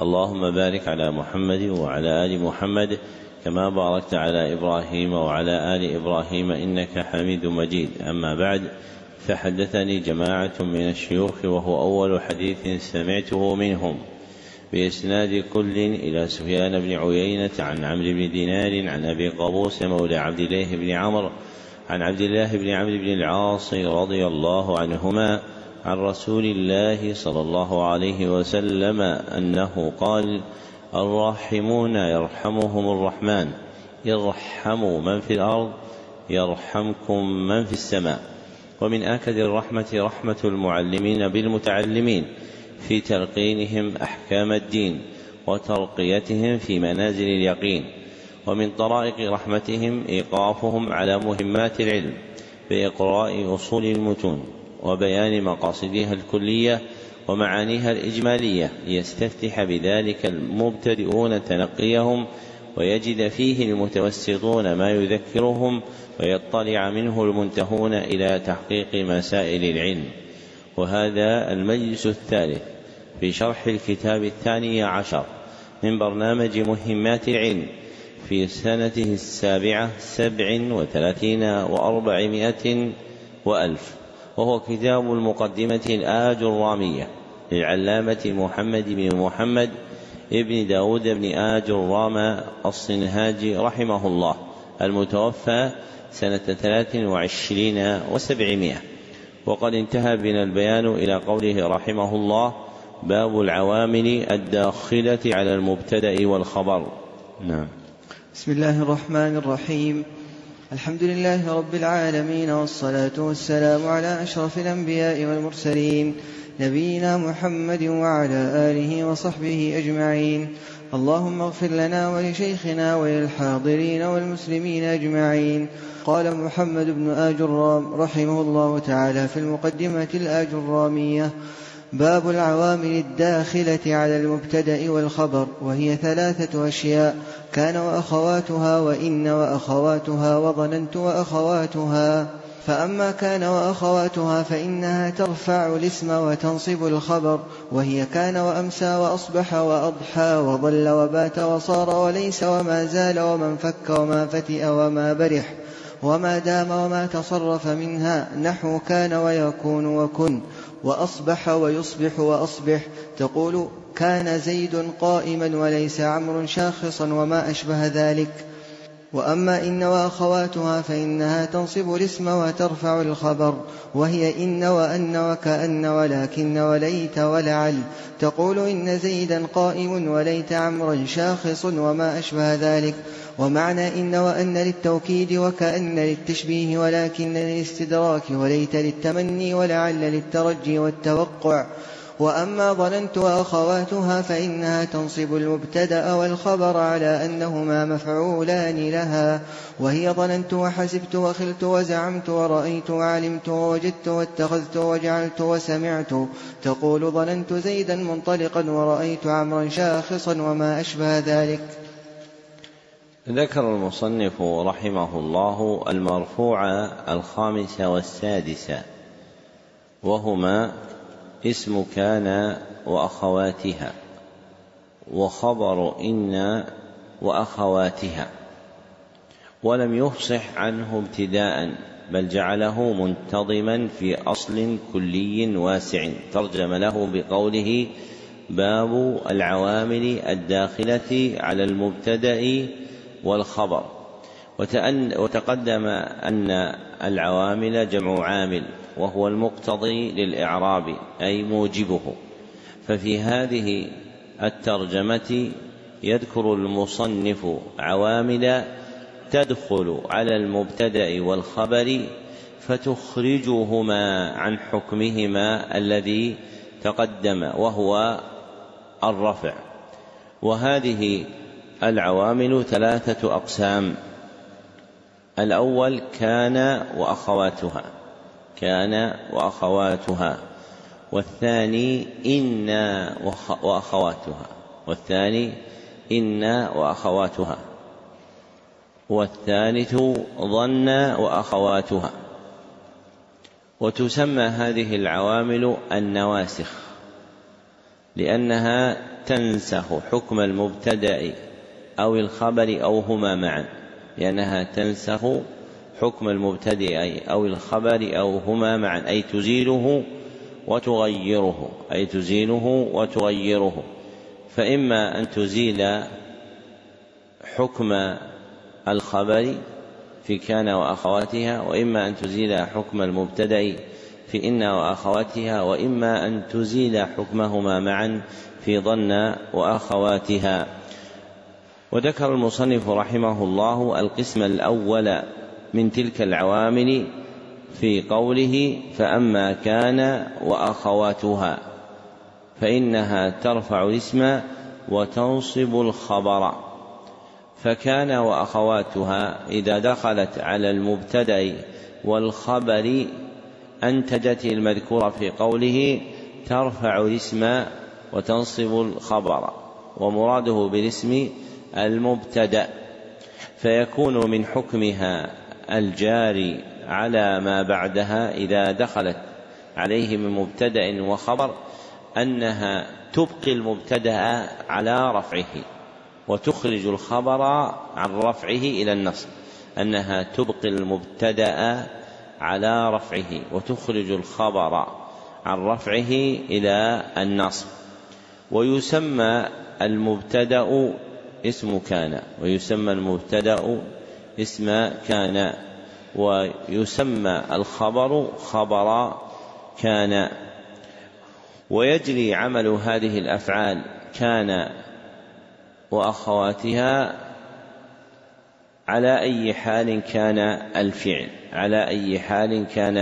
اللهم بارك على محمد وعلى آل محمد كما باركت على إبراهيم وعلى آل إبراهيم إنك حميد مجيد. أما بعد فحدثني جماعة من الشيوخ وهو أول حديث سمعته منهم. بإسناد كل إلى سفيان بن عيينة عن عمرو بن دينار عن أبي قابوس مولى عبد الله بن عمرو عن عبد الله بن عمرو بن العاص رضي الله عنهما عن رسول الله صلى الله عليه وسلم أنه قال الراحمون يرحمهم الرحمن ارحموا من في الأرض يرحمكم من في السماء. ومن آكد الرحمة رحمة المعلمين بالمتعلمين في تلقينهم أحكام الدين وترقيتهم في منازل اليقين. ومن طرائق رحمتهم إيقافهم على مهمات العلم بإقراء أصول المتون. وبيان مقاصدها الكلية ومعانيها الإجمالية ليستفتح بذلك المبتدئون تنقيهم ويجد فيه المتوسطون ما يذكرهم ويطلع منه المنتهون إلى تحقيق مسائل العلم. وهذا المجلس الثالث في شرح الكتاب الثاني عشر من برنامج مهمات العلم في سنته السابعة سبع وثلاثين وأربعمائة وألف. وهو كتاب المقدمة الآج الرامية للعلامة محمد بن محمد ابن داود بن آج الرام الصنهاجي رحمه الله المتوفى سنة ثلاث وعشرين وسبعمائة. وقد انتهى بنا البيان إلى قوله رحمه الله باب العوامل الداخلة على المبتدأ والخبر. نعم. بسم الله الرحمن الرحيم. الحمد لله رب العالمين والصلاة والسلام على أشرف الأنبياء والمرسلين نبينا محمد وعلى آله وصحبه أجمعين. اللهم اغفر لنا ولشيخنا وللحاضرين والمسلمين أجمعين. قال محمد بن آجرام رحمه الله تعالى في المقدمة الآجرامية باب العوامل الداخلة على المبتدأ والخبر وهي ثلاثة أشياء كان وأخواتها وإن وأخواتها وظننت وأخواتها. فأما كان وأخواتها فإنها ترفع الاسم وتنصب الخبر وهي كان وأمسى وأصبح وأضحى وظل وبات وصار وليس وما زال ومن فك وما فتئ وما برح وما دام وما تصرف منها نحو كان ويكون وكن. وأصبح ويصبح وأصبح. تقول كان زيد قائما وليس عمرو شاخصا وما أشبه ذلك. وأما إن وأخواتها فإنها تنصب الاسم وترفع الخبر. وهي إن وأن وكأن ولكن وليت ولعل. تقول إن زيدا قائم وليت عمرا شاخص وما أشبه ذلك. ومعنى إن وأن للتوكيد وكأن للتشبيه ولكن للاستدراك وليت للتمني ولعل للترجي والتوقع. وأما ظننت وأخواتها فإنها تنصب المبتدأ والخبر على أنهما مفعولان لها. وهي ظننت وحسبت وخلت وزعمت ورأيت وعلمت ووجدت واتخذت وجعلت وسمعت. تقول ظننت زيدا منطلقا ورأيت عمرا شاخصا وما أشبه ذلك. ذكر المصنف رحمه الله المرفوع الخامس والسادس وهما اسم كان وأخواتها وخبر إن وأخواتها ولم يفصح عنه ابتداء بل جعله منتظما في أصل كلي واسع. ترجم له بقوله باب العوامل الداخلة على المبتدأ والخبر. وتقدم أن العوامل جمع عامل وهو المقتضي للإعراب أي موجبه. ففي هذه الترجمة يذكر المصنف عوامل تدخل على المبتدأ والخبر فتخرجهما عن حكمهما الذي تقدم وهو الرفع. وهذه العوامل ثلاثة أقسام. الأول كان وأخواتها كان وأخواتها. والثاني إن وأخواتها. والثاني إن وأخواتها. والثالث ظن وأخواتها. وتسمى هذه العوامل النواسخ لأنها تنسخ حكم المبتدأ. أو الخبر أو هما معا لأنها تنسخ حكم المبتدئ أو الخبر أو هما معا أي تزيله وتغيره أي تزيله وتغيره. فإما أن تزيل حكم الخبر في كان وأخواتها وإما أن تزيل حكم المبتدأ في إن وأخواتها وإما أن تزيل حكمهما معا في ظن وأخواتها. وذكر المصنف رحمه الله القسم الأول من تلك العوامل في قوله فأما كان وأخواتها فإنها ترفع الاسم وتنصب الخبر. فكان وأخواتها إذا دخلت على المبتدأ والخبر أنتجت المذكور في قوله ترفع الاسم وتنصب الخبر ومراده بالاسم المبتدأ فيكون من حكمها الجاري على ما بعدها إذا دخلت عليه من مبتدأ وخبر أنها تبقي المبتدأ على رفعه وتخرج الخبر عن رفعه إلى النصب أنها تبقي المبتدأ على رفعه وتخرج الخبر عن رفعه إلى النصب. ويسمى المبتدأ اسم كان ويسمى المبتدأ اسم كان ويسمى الخبر خبر كان. ويجري عمل هذه الأفعال كان وأخواتها على أي حال كان الفعل على أي حال كان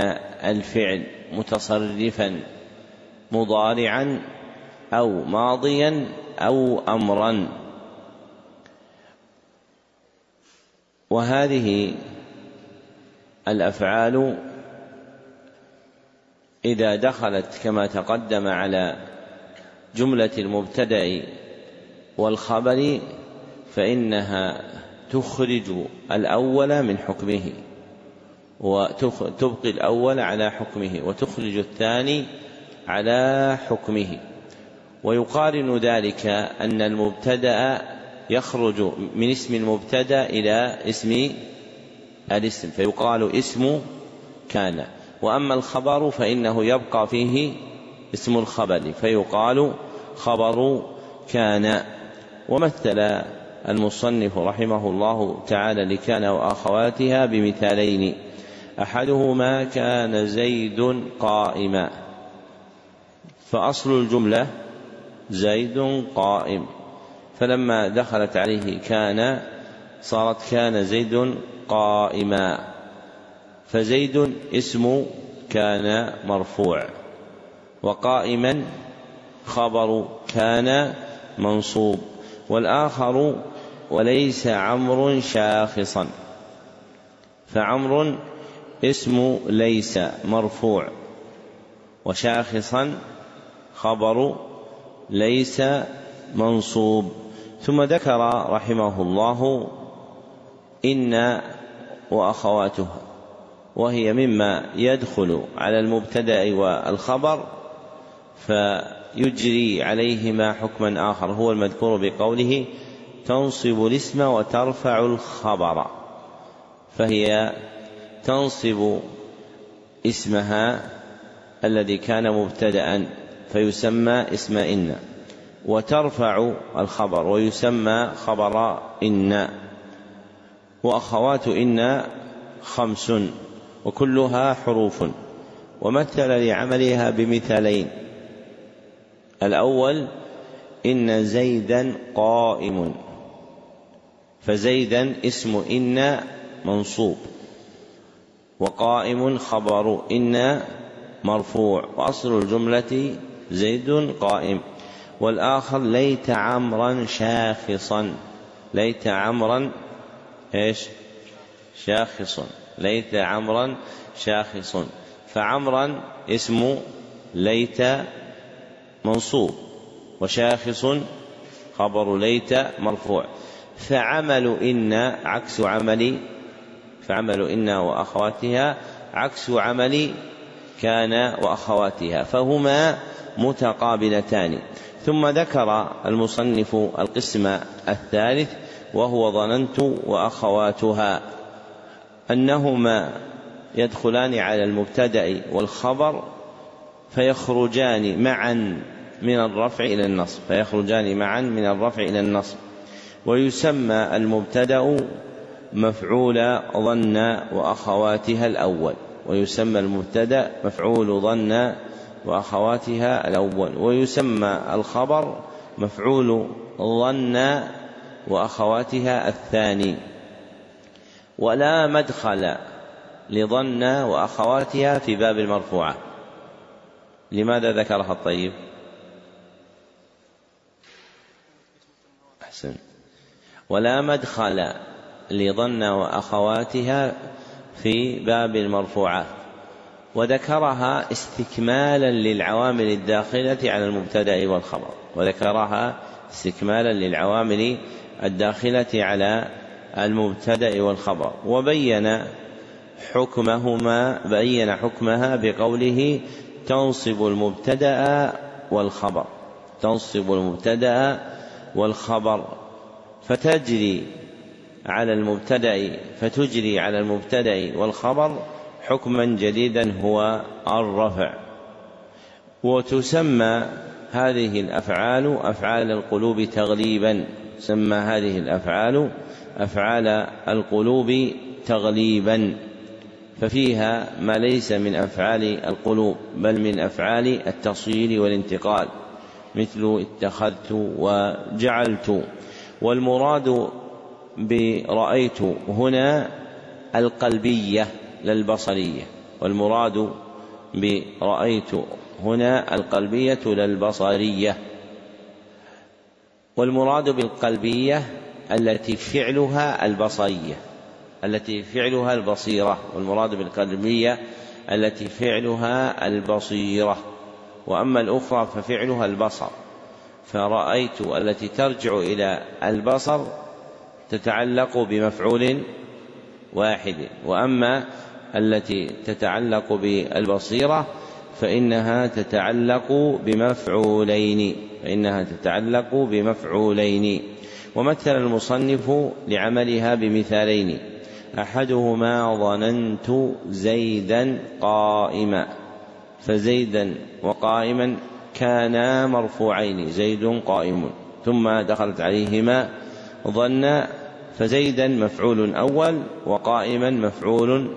الفعل متصرفا مضارعا أو ماضيا أو امرا. وهذه الأفعال إذا دخلت كما تقدم على جملة المبتدأ والخبر فإنها تخرج الأول من حكمه وتبقي الأول على حكمه وتخرج الثاني على حكمه. ويقارن ذلك أن المبتدأ يخرج من اسم المبتدا إلى اسم الاسم فيقال اسم كان. وأما الخبر فإنه يبقى فيه اسم الخبر فيقال خبر كان. ومثل المصنف رحمه الله تعالى لكان وأخواتها بمثالين أحدهما كان زيد قائما فأصل الجملة زيد قائم. فلما دخلت عليه كان صارت كان زيد قائما. فزيد اسم كان مرفوع وقائما خبر كان منصوب. والآخر وليس عمرو شاخصا فعمر اسم ليس مرفوع. وشاخصا خبر ليس منصوب. ثم ذكر رحمه الله إن وأخواتها وهي مما يدخل على المبتدأ والخبر فيجري عليهما حكما آخر هو المذكور بقوله تنصب الاسم وترفع الخبر فهي تنصب اسمها الذي كان مبتدأ فيسمى اسم إن. وترفع الخبر ويسمى خبر إن وأخوات إن خمس وكلها حروف ومثل لعملها بمثالين. الأول إن زيدا قائم فزيدا اسم إن منصوب وقائم خبر إن مرفوع وأصل الجملة زيد قائم. والآخر ليت عمرا شاخصا. ليت عمرا إيش؟ شاخص ليت عمرا شاخص فعمرا اسم ليت منصوب وشاخص خبر ليت مرفوع. فعمل إن عكس عمل فعمل إن وأخواتها عكس عمل كان وأخواتها. فهما متقابلتان. ثم ذكر المصنف القسم الثالث وهو ظننت وأخواتها أنهما يدخلان على المبتدأ والخبر فيخرجان معا من الرفع إلى النصب فيخرجان معا من الرفع إلى النصب. ويسمى المبتدأ مفعول ظن وأخواتها الأول. ويسمى المبتدأ مفعول ظن وأخواتها الأول. ويسمى الخبر مفعول ظن وأخواتها الثاني. ولا مدخل لظن وأخواتها في باب المرفوعة. لماذا ذكرها الطيب؟ أحسن. ولا مدخل لظن وأخواتها في باب المرفوعات وذكرها استكمالا للعوامل الداخلة على المبتدأ والخبر. وذكرها استكمالا للعوامل الداخلة على المبتدأ والخبر. وبين حكمهما بين حكمها بقوله تنصب المبتدأ والخبر. تنصب المبتدأ والخبر. فتجري على المبتدأ فتجري على المبتدأ والخبر حكما جديدا هو الرفع. وتسمى هذه الأفعال أفعال القلوب تغليبا. تسمى هذه الأفعال أفعال القلوب تغليبا. ففيها ما ليس من أفعال القلوب بل من أفعال التصوير والانتقال مثل اتخذت وجعلت. والمراد برأيت هنا القلبية. لا البصرية والمراد برأيت هنا القلبية لا البصرية والمراد بالقلبية التي فعلها البصرية التي فعلها البصيرة والمراد بالقلبية التي فعلها البصيرة وأما الأخرى ففعلها البصر. فرأيت التي ترجع إلى البصر تتعلق بمفعول واحد وأما التي تتعلق بالبصيرة فإنها تتعلق بمفعولين فإنها تتعلق بمفعولين. ومثل المصنف لعملها بمثالين أحدهما ظننت زيدا قائما فزيدا وقائما كانا مرفوعين زيد قائم. ثم دخلت عليهما ظن فزيدا مفعول أول وقائما مفعول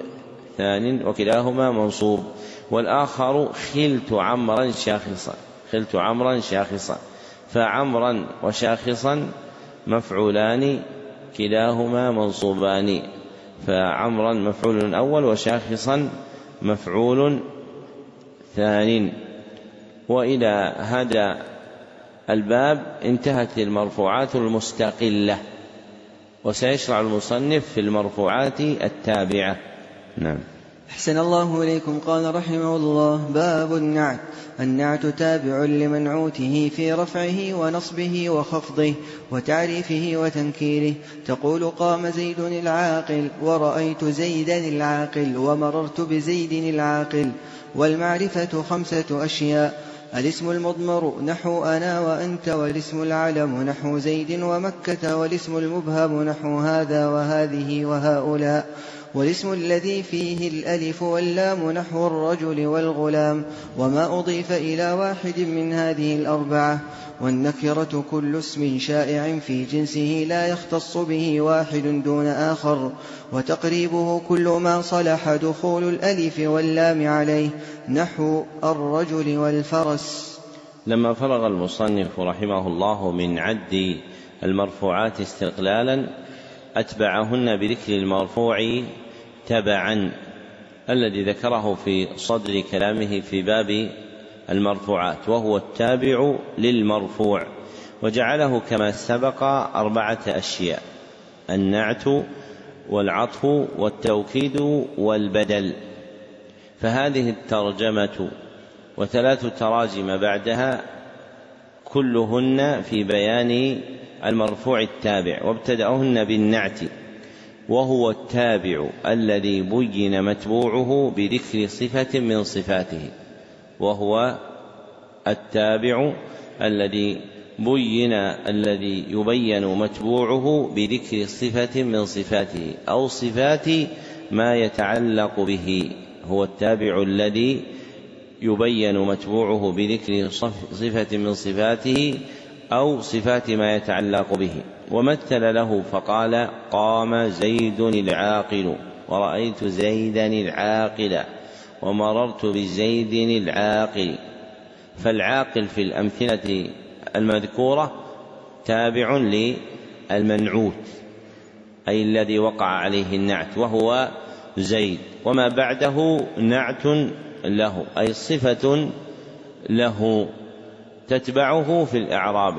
ثان وكلاهما منصوب. والآخر خلت عمرا شاخصا خلت عمرا شاخصا فعمرا وشاخصا مفعولان كلاهما منصوبان فعمرا مفعول أول وشاخصا مفعول ثان. وإلى هذا الباب انتهت المرفوعات المستقلة وسيشرع المصنف في المرفوعات التابعة. نعم. أحسن الله إليكم. قال رحمه الله باب النعت. النعت تابع لمنعوته في رفعه ونصبه وخفضه وتعريفه وتنكيره. تقول قام زيد العاقل ورأيت زيدا العاقل ومررت بزيد العاقل. والمعرفة خمسة أشياء الاسم المضمر نحو أنا وأنت والاسم العلم نحو زيد ومكة والاسم المبهم نحو هذا وهذه وهؤلاء. والاسم الذي فيه الألف واللام نحو الرجل والغلام وما أضيف إلى واحد من هذه الأربعة. والنكرة كل اسم شائع في جنسه لا يختص به واحد دون آخر. وتقريبه كل ما صلح دخول الألف واللام عليه نحو الرجل والفرس. لما فرغ المصنف رحمه الله من عد المرفوعات استقلالا أتبعهن بذكر المرفوع تبعا الذي ذكره في صدر كلامه في باب المرفوعات وهو التابع للمرفوع وجعله كما سبق أربعة أشياء النعت والعطف والتوكيد والبدل. فهذه الترجمة وثلاث تراجم بعدها كلهن في بيان المرفوع التابع وابتدأهن بالنعت. وهو التابع الذي بين متبوعه بذكر صفة من صفاته وهو التابع الذي بين الذي يبين متبوعه بذكر صفة من صفاته أو صفات ما يتعلق به. هو التابع الذي يبين متبوعه بذكر صفة من صفاته أو صفات ما يتعلق به. ومثل له فقال قام زيد العاقل ورأيت زيدا العاقل ومررت بزيد العاقل فالعاقل في الأمثلة المذكورة تابع للمنعوت أي الذي وقع عليه النعت وهو زيد وما بعده نعت له أي صفة له تتبعه في الإعراب.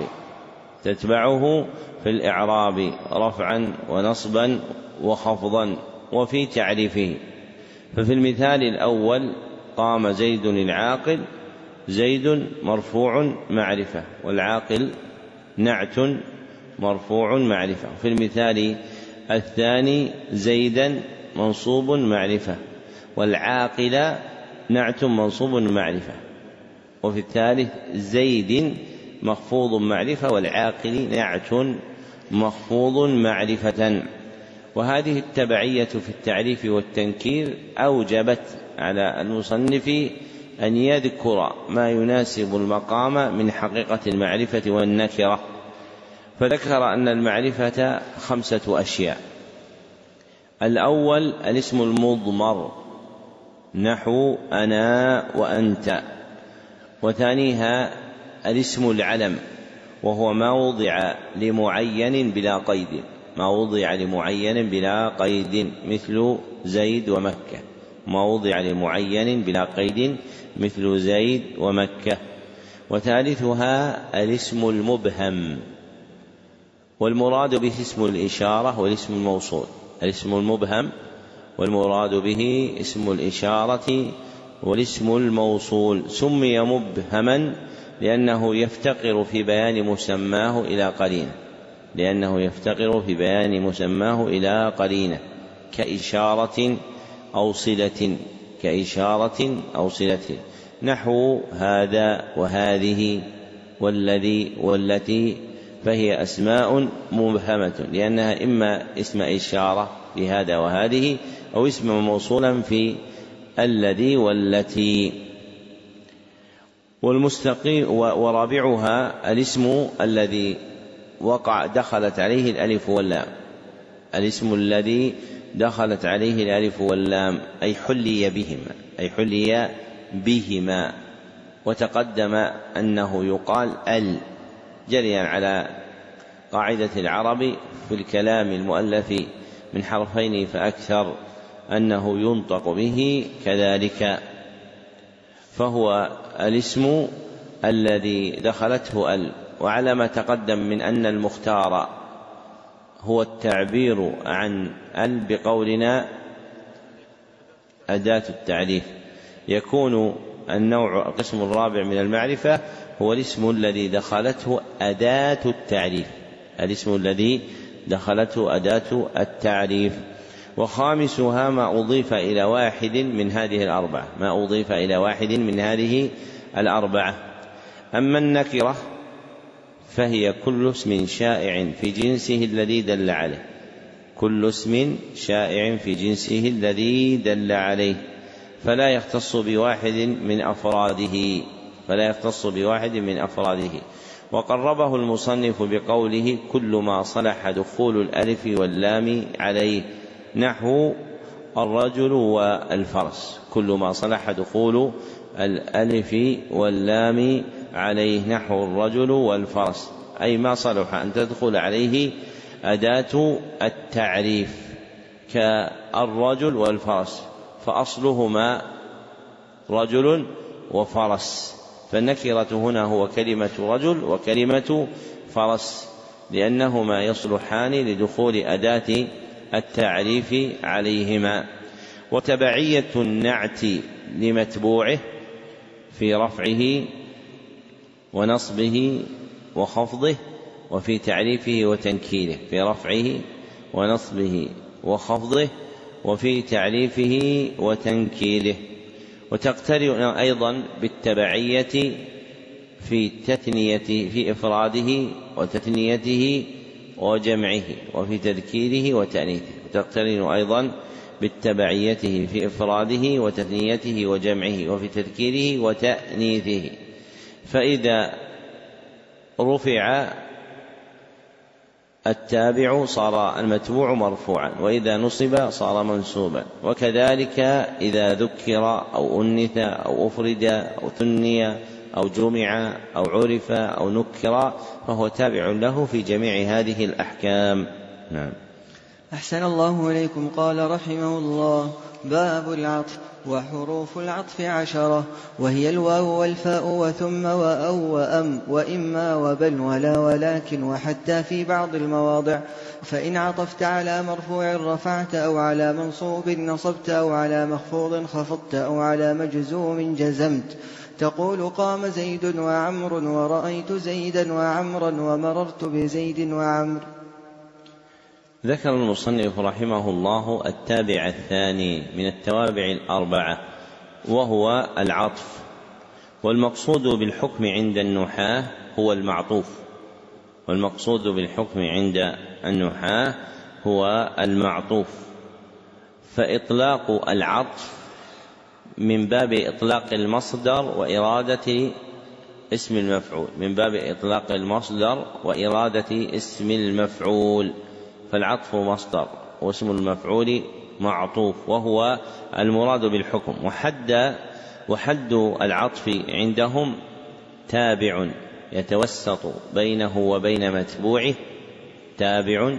تتبعه في الإعراب رفعا ونصبا وخفضا وفي تعريفه. ففي المثال الأول قام زيد العاقل زيد مرفوع معرفة والعاقل نعت مرفوع معرفة. في المثال الثاني زيدا منصوب معرفة والعاقل نعت منصوب معرفة. وفي الثالث زيد مخفوض معرفة والعاقل نعت مخفوض معرفة. وهذه التبعية في التعريف والتنكير أوجبت على المصنف أن يذكر ما يناسب المقام من حقيقة المعرفة والنكرة. فذكر أن المعرفة خمسة أشياء. الأول الاسم المضمر. نحو أنا وأنت. وثانيها الاسم العلم وهو ما وضع لمعين بلا قيد. ما وضع لمعين بلا قيد مثل زيد ومكة. ما وضع لمعين بلا قيد مثل زيد ومكة. وثالثها الاسم المبهم. والمراد به اسم الإشارة والاسم الموصول. الاسم المبهم والمراد به اسم الإشارة والاسم الموصول. سمي مبهما لأنه يفتقر في بيان مسماه إلى قرينة. لأنه يفتقر في بيان مسماه إلى قرينة. كإشارة أو صلة. كإشارة أو صلة. نحو هذا وهذه والذي والتي فهي أسماء مبهمة. لأنها إما اسم إشارة لهذا وهذه أو اسم موصولا في الذي والتي. والمستقيم ورابعها الاسم الذي وقع دخلت عليه الألف واللام. الاسم الذي دخلت عليه الألف واللام أي حلي بهما أي حلي بهما. وتقدم أنه يقال ال جريا على قاعدة العرب في الكلام المؤلف من حرفين فأكثر أنه ينطق به كذلك. فهو الاسم الذي دخلته ال وعلى ما تقدم من أن المختار هو التعبير عن ال بقولنا أداة التعريف. يكون النوع القسم الرابع من المعرفة هو الاسم الذي دخلته أداة التعريف. الاسم الذي دخلته أداة التعريف. وخامسها ما أضيف إلى واحد من هذه الأربعة. ما أضيف إلى واحد من هذه الأربعة. أما النكرة فهي كل اسم شائع في جنسه الذي دل عليه. كل اسم شائع في جنسه الذي دل عليه. فلا يختص بواحد من أفراده. فلا يختص بواحد من أفراده. وقربه المصنف بقوله كل ما صلح دخول الألف واللام عليه. نحو الرجل والفرس. كل ما صلح دخول الألف واللام عليه نحو الرجل والفرس. أي ما صلح أن تدخل عليه أداة التعريف كالرجل والفرس. فأصلهما رجل وفرس. فالنكرة هنا هو كلمة رجل وكلمة فرس. لأنهما يصلحان لدخول أداة التعريف عليهما. وتبعية النعت لمتبوعه في رفعه ونصبه وخفضه وفي تعريفه وتنكيره في رفعه ونصبه وخفضه وفي تعريفه وتنكيره وتقترن أيضا بالتبعية في تثنية في إفراده وتثنيته وجمعه وفي تذكيره وتأنيثه وتقترن أيضا بالتبعيته في إفراده وتثنيته وجمعه وفي تذكيره وتأنيثه. فإذا رفع التابع صار المتبوع مرفوعا وإذا نصب صار منسوبا وكذلك إذا ذكر أو أنث أو أفرد أو ثني أو جمع أو عرف أو نكر فهو تابع له في جميع هذه الأحكام. نعم. أحسن الله إليكم. قال رحمه الله باب العطف وحروف العطف عشرة وهي الواو والفاء وثم وأو وأم وإما وبل ولا ولكن وحتى في بعض المواضع. فإن عطفت على مرفوع رفعت أو على منصوب نصبت أو على مخفوض خفضت أو على مجزوم جزمت. تقول قام زيد وعمر ورأيت زيدا وعمرا ومررت بزيد وعمر. ذكر المصنف رحمه الله التابع الثاني من التوابع الأربعة وهو العطف. والمقصود بالحكم عند النحاة هو المعطوف. والمقصود بالحكم عند النحاة هو المعطوف. فإطلاق العطف من باب إطلاق المصدر وإرادة اسم المفعول. من باب إطلاق المصدر وإرادة اسم المفعول. فالعطف مصدر واسم المفعول معطوف وهو المراد بالحكم. وحد وحد العطف عندهم تابع يتوسط بينه وبين متبوعه تابع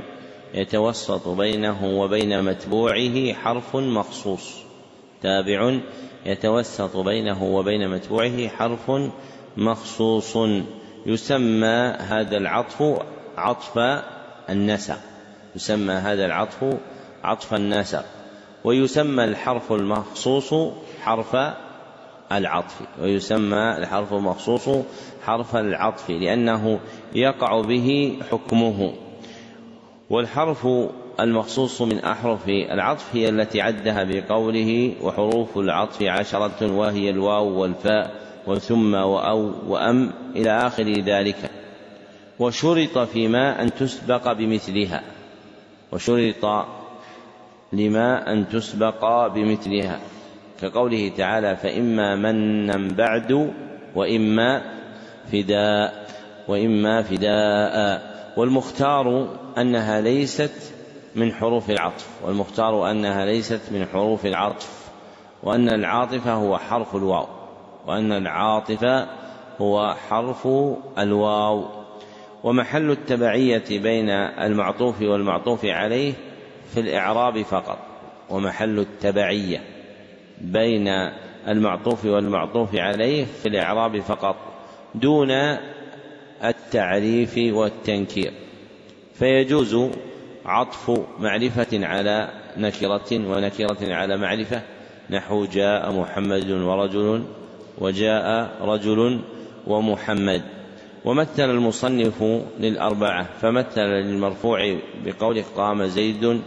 يتوسط بينه وبين متبوعه حرف مخصوص. تابع يتوسط بينه وبين متبوعه حرف مخصوص. يسمى هذا العطف عطف النسق. يسمى هذا العطف عطف النسق. ويسمى الحرف المخصوص حرف العطف. ويسمى الحرف المخصوص حرف العطف لأنه يقع به حكمه. والحرف المخصوص من أحرف العطف هي التي عدها بقوله وحروف العطف عشرة وهي الواو والفاء وثم وأو وأم إلى آخر ذلك. وشرط فيما أن تسبق بمثلها. وشرط لما أن تسبق بمثلها. كقوله تعالى فإما منا بعد وإما فداء وإما فداء. والمختار أنها ليست من حروف العطف والمختار أنها ليست من حروف العطف وأن العاطفة هو حرف الواو وأن العاطفة هو حرف الواو. ومحل التبعية بين المعطوف والمعطوف عليه في الإعراب فقط ومحل التبعية بين المعطوف والمعطوف عليه في الإعراب فقط دون التعريف والتنكير. فيجوز عطف معرفة على نكرة ونكرة على معرفة. نحو جاء محمد ورجل وجاء رجل ومحمد. ومثل المصنف للأربعة فمثل للمرفوع بقوله قام زيد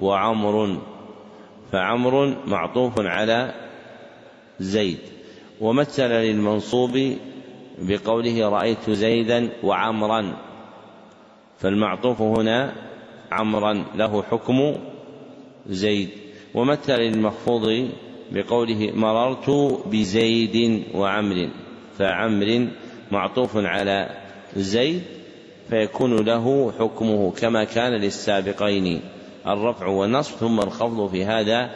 وعمر. فعمر معطوف على زيد. ومثل للمنصوب بقوله رأيت زيدا وعمرا. فالمعطوف هنا عمرا له حكم زيد. ومثل للمخفوض بقوله مررت بزيد وعمر فعمر معطوف على زيد فيكون له حكمه كما كان للسابقين الرفع والنصب ثم الخفض في هذا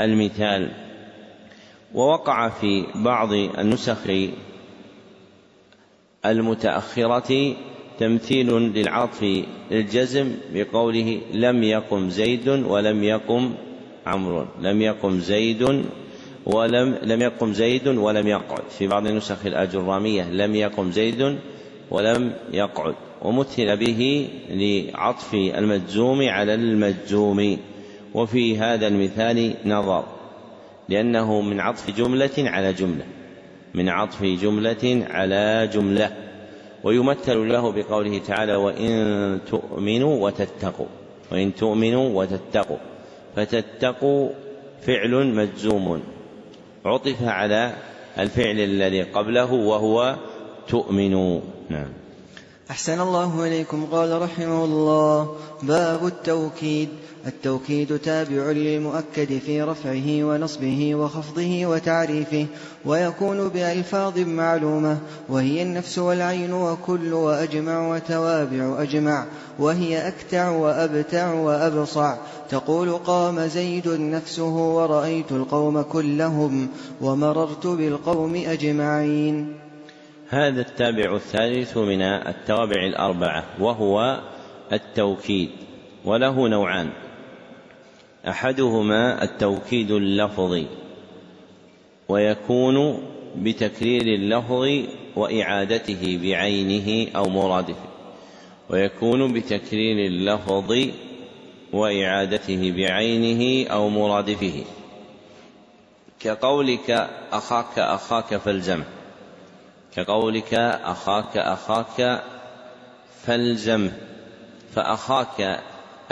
المثال. ووقع في بعض النسخ المتأخرة تمثيل للعطف للجزم بقوله لم يقم زيد ولم يقم عمرو. لم يقم زيد ولم لم يقم زيد ولم يقعد. في بعض النسخ الأجرامية لم يقم زيد ولم يقعد. ومثل به لعطف المجزوم على المجزوم. وفي هذا المثال نظر. لأنه من عطف جملة على جملة. من عطف جملة على جملة. ويمثل له بقوله تعالى وإن تؤمنوا وتتقوا. وإن تؤمنوا وتتقوا. فتتقوا فعل مجزوم. عطف على الفعل الذي قبله وهو تؤمنوا. نعم. أحسن الله إليكم. قال رحمه الله باب التوكيد. التوكيد تابع للمؤكد في رفعه ونصبه وخفضه وتعريفه ويكون بألفاظ معلومة وهي النفس والعين وكل وأجمع وتوابع أجمع وهي أكتع وأبتع وأبصع. تقول قام زيد نفسه ورأيت القوم كلهم ومررت بالقوم أجمعين. هذا التابع الثالث من التوابع الأربعة وهو التوكيد وله نوعان. أحدهما التوكيد اللفظي ويكون بتكرير اللفظ وإعادته بعينه أو مرادفه ويكون بتكرير اللفظ وإعادته بعينه أو مرادفه. كقولك أخاك أخاك فالزمه كقولك أخاك أخاك فالزمه فأخاك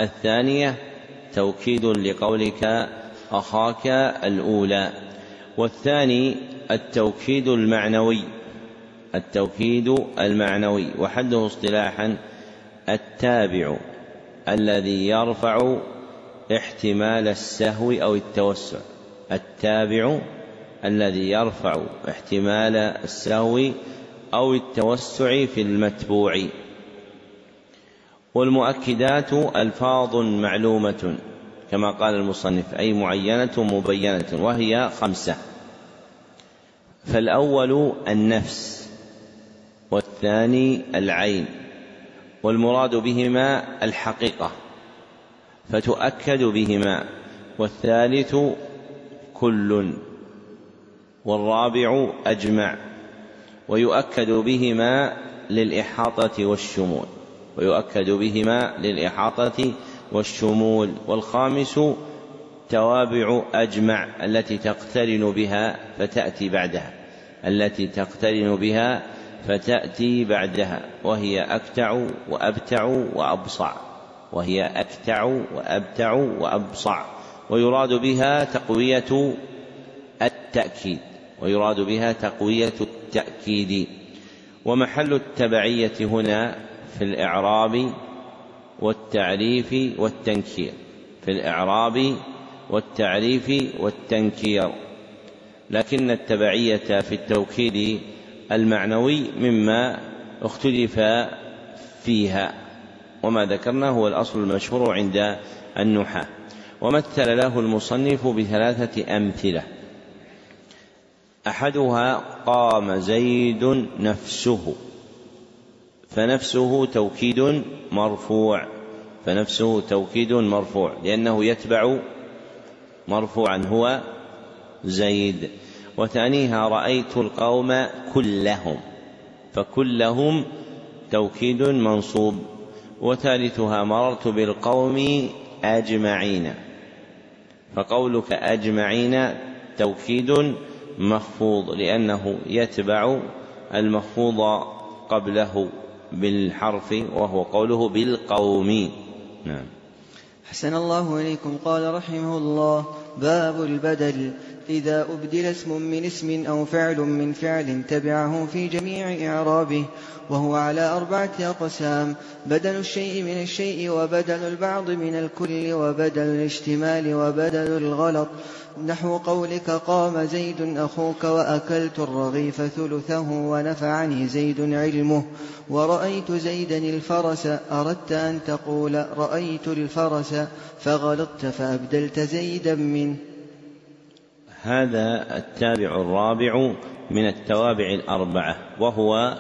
الثانية توكيد لقولك أخاك الأولى والثاني التوكيد المعنوي التوكيد المعنوي وحده اصطلاحا التابع الذي يرفع احتمال السهو أو التوسع التابع الذي يرفع احتمال السهو أو التوسع في المتبوع. والمؤكدات ألفاظ معلومة كما قال المصنف أي معينة مبينة وهي خمسة. فالأول النفس والثاني العين والمراد بهما الحقيقة فتؤكد بهما. والثالث كل والرابع أجمع ويؤكد بهما للإحاطة والشمول. ويؤكد بهما للإحاطة والشمول. والخامس توابع أجمع التي تقترن بها فتأتي بعدها التي تقترن بها فتأتي بعدها وهي أكتع وأبتع وأبصع وهي أكتع وأبتع وأبصع. ويراد بها تقوية التأكيد ويراد بها تقوية التأكيد. ومحل التبعية هنا في الإعراب والتعريف والتنكير. في الإعراب والتعريف والتنكير. لكن التبعية في التوكيد المعنوي مما اختلف فيها. وما ذكرنا هو الأصل المشهور عند النحاة. ومثل له المصنف بثلاثة أمثلة. أحدها قام زيد نفسه. فنفسه توكيد مرفوع. فنفسه توكيد مرفوع لأنه يتبع مرفوعا هو زيد. وثانيها رأيت القوم كلهم فكلهم توكيد منصوب. وثالثها مررت بالقوم أجمعين فقولك أجمعين توكيد مخفوض لأنه يتبع المخفوض قبله. بالحرف وهو قوله بالقوم. نعم. حسن الله إليكم. قال رحمه الله باب البدل. إذا أبدل اسم من اسم أو فعل من فعل تبعه في جميع إعرابه وهو على أربعة أقسام بدل الشيء من الشيء وبدل البعض من الكل وبدل الاشتمال وبدل الغلط. نحو قولك قام زيد أخوك وأكلت الرغيف ثلثه ونفعني زيد علمه. ورأيت زيدا الفرس أردت أن تقول رأيت الفرس فغلطت فأبدلت زيدا منه. هذا التابع الرابع من التوابع الأربعة وهو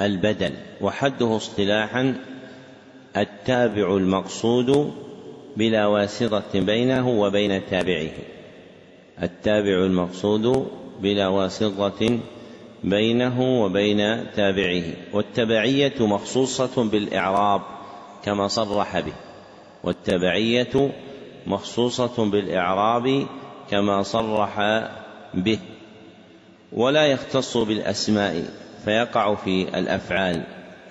البدل وحده اصطلاحا التابع المقصود بلا واسطة بينه وبين تابعه. التابع المقصود بلا واسطة بينه وبين تابعه والتبعية مخصوصة بالإعراب كما صرح به والتبعية مخصوصة بالإعراب كما صرح به ولا يختص بالأسماء فيقع في الأفعال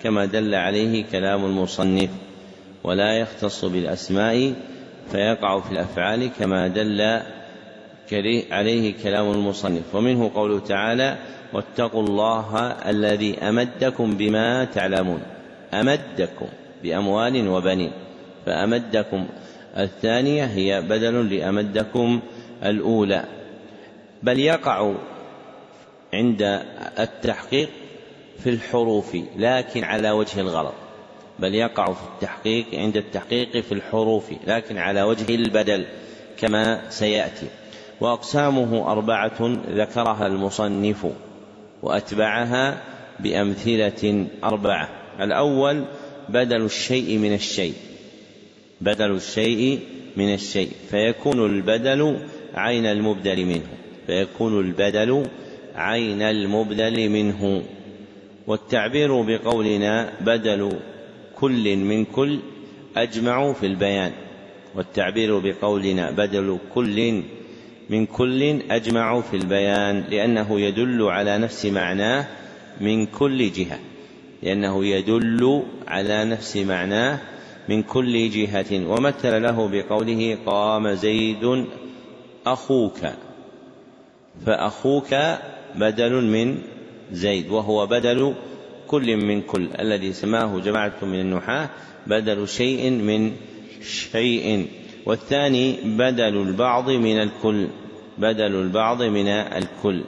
كما دل عليه كلام المصنف ولا يختص بالأسماء فيقع في الأفعال كما دل عليه كلام المصنف ومنه قوله تعالى واتقوا الله الذي أمدكم بما تعلمون أمدكم بأموال وبنين فأمدكم الثانية هي بدل لأمدكم الأولى. بل يقع عند التحقيق في الحروف لكن على وجه الغلط. بل يقع في التحقيق عند التحقيق في الحروف لكن على وجه البدل كما سيأتي. وأقسامه أربعة ذكرها المصنف وأتبعها بأمثلة أربعة. الأول بدل الشيء من الشيء. بدل الشيء من الشيء. فيكون البدل عين المبدل منه فيكون البدل عين المبدل منه. والتعبير بقولنا بدل كل من كل أجمع في البيان. والتعبير بقولنا بدل كل من كل أجمع في البيان لأنه يدل على نفس معناه من كل جهة. لأنه يدل على نفس معناه من كل جهة. ومثل له بقوله قام زيد أخوك فأخوك بدل من زيد وهو بدل كل من كل الذي سماه جماعة من النحاة بدل شيء من شيء والثاني بدل البعض من الكل بدل البعض من الكل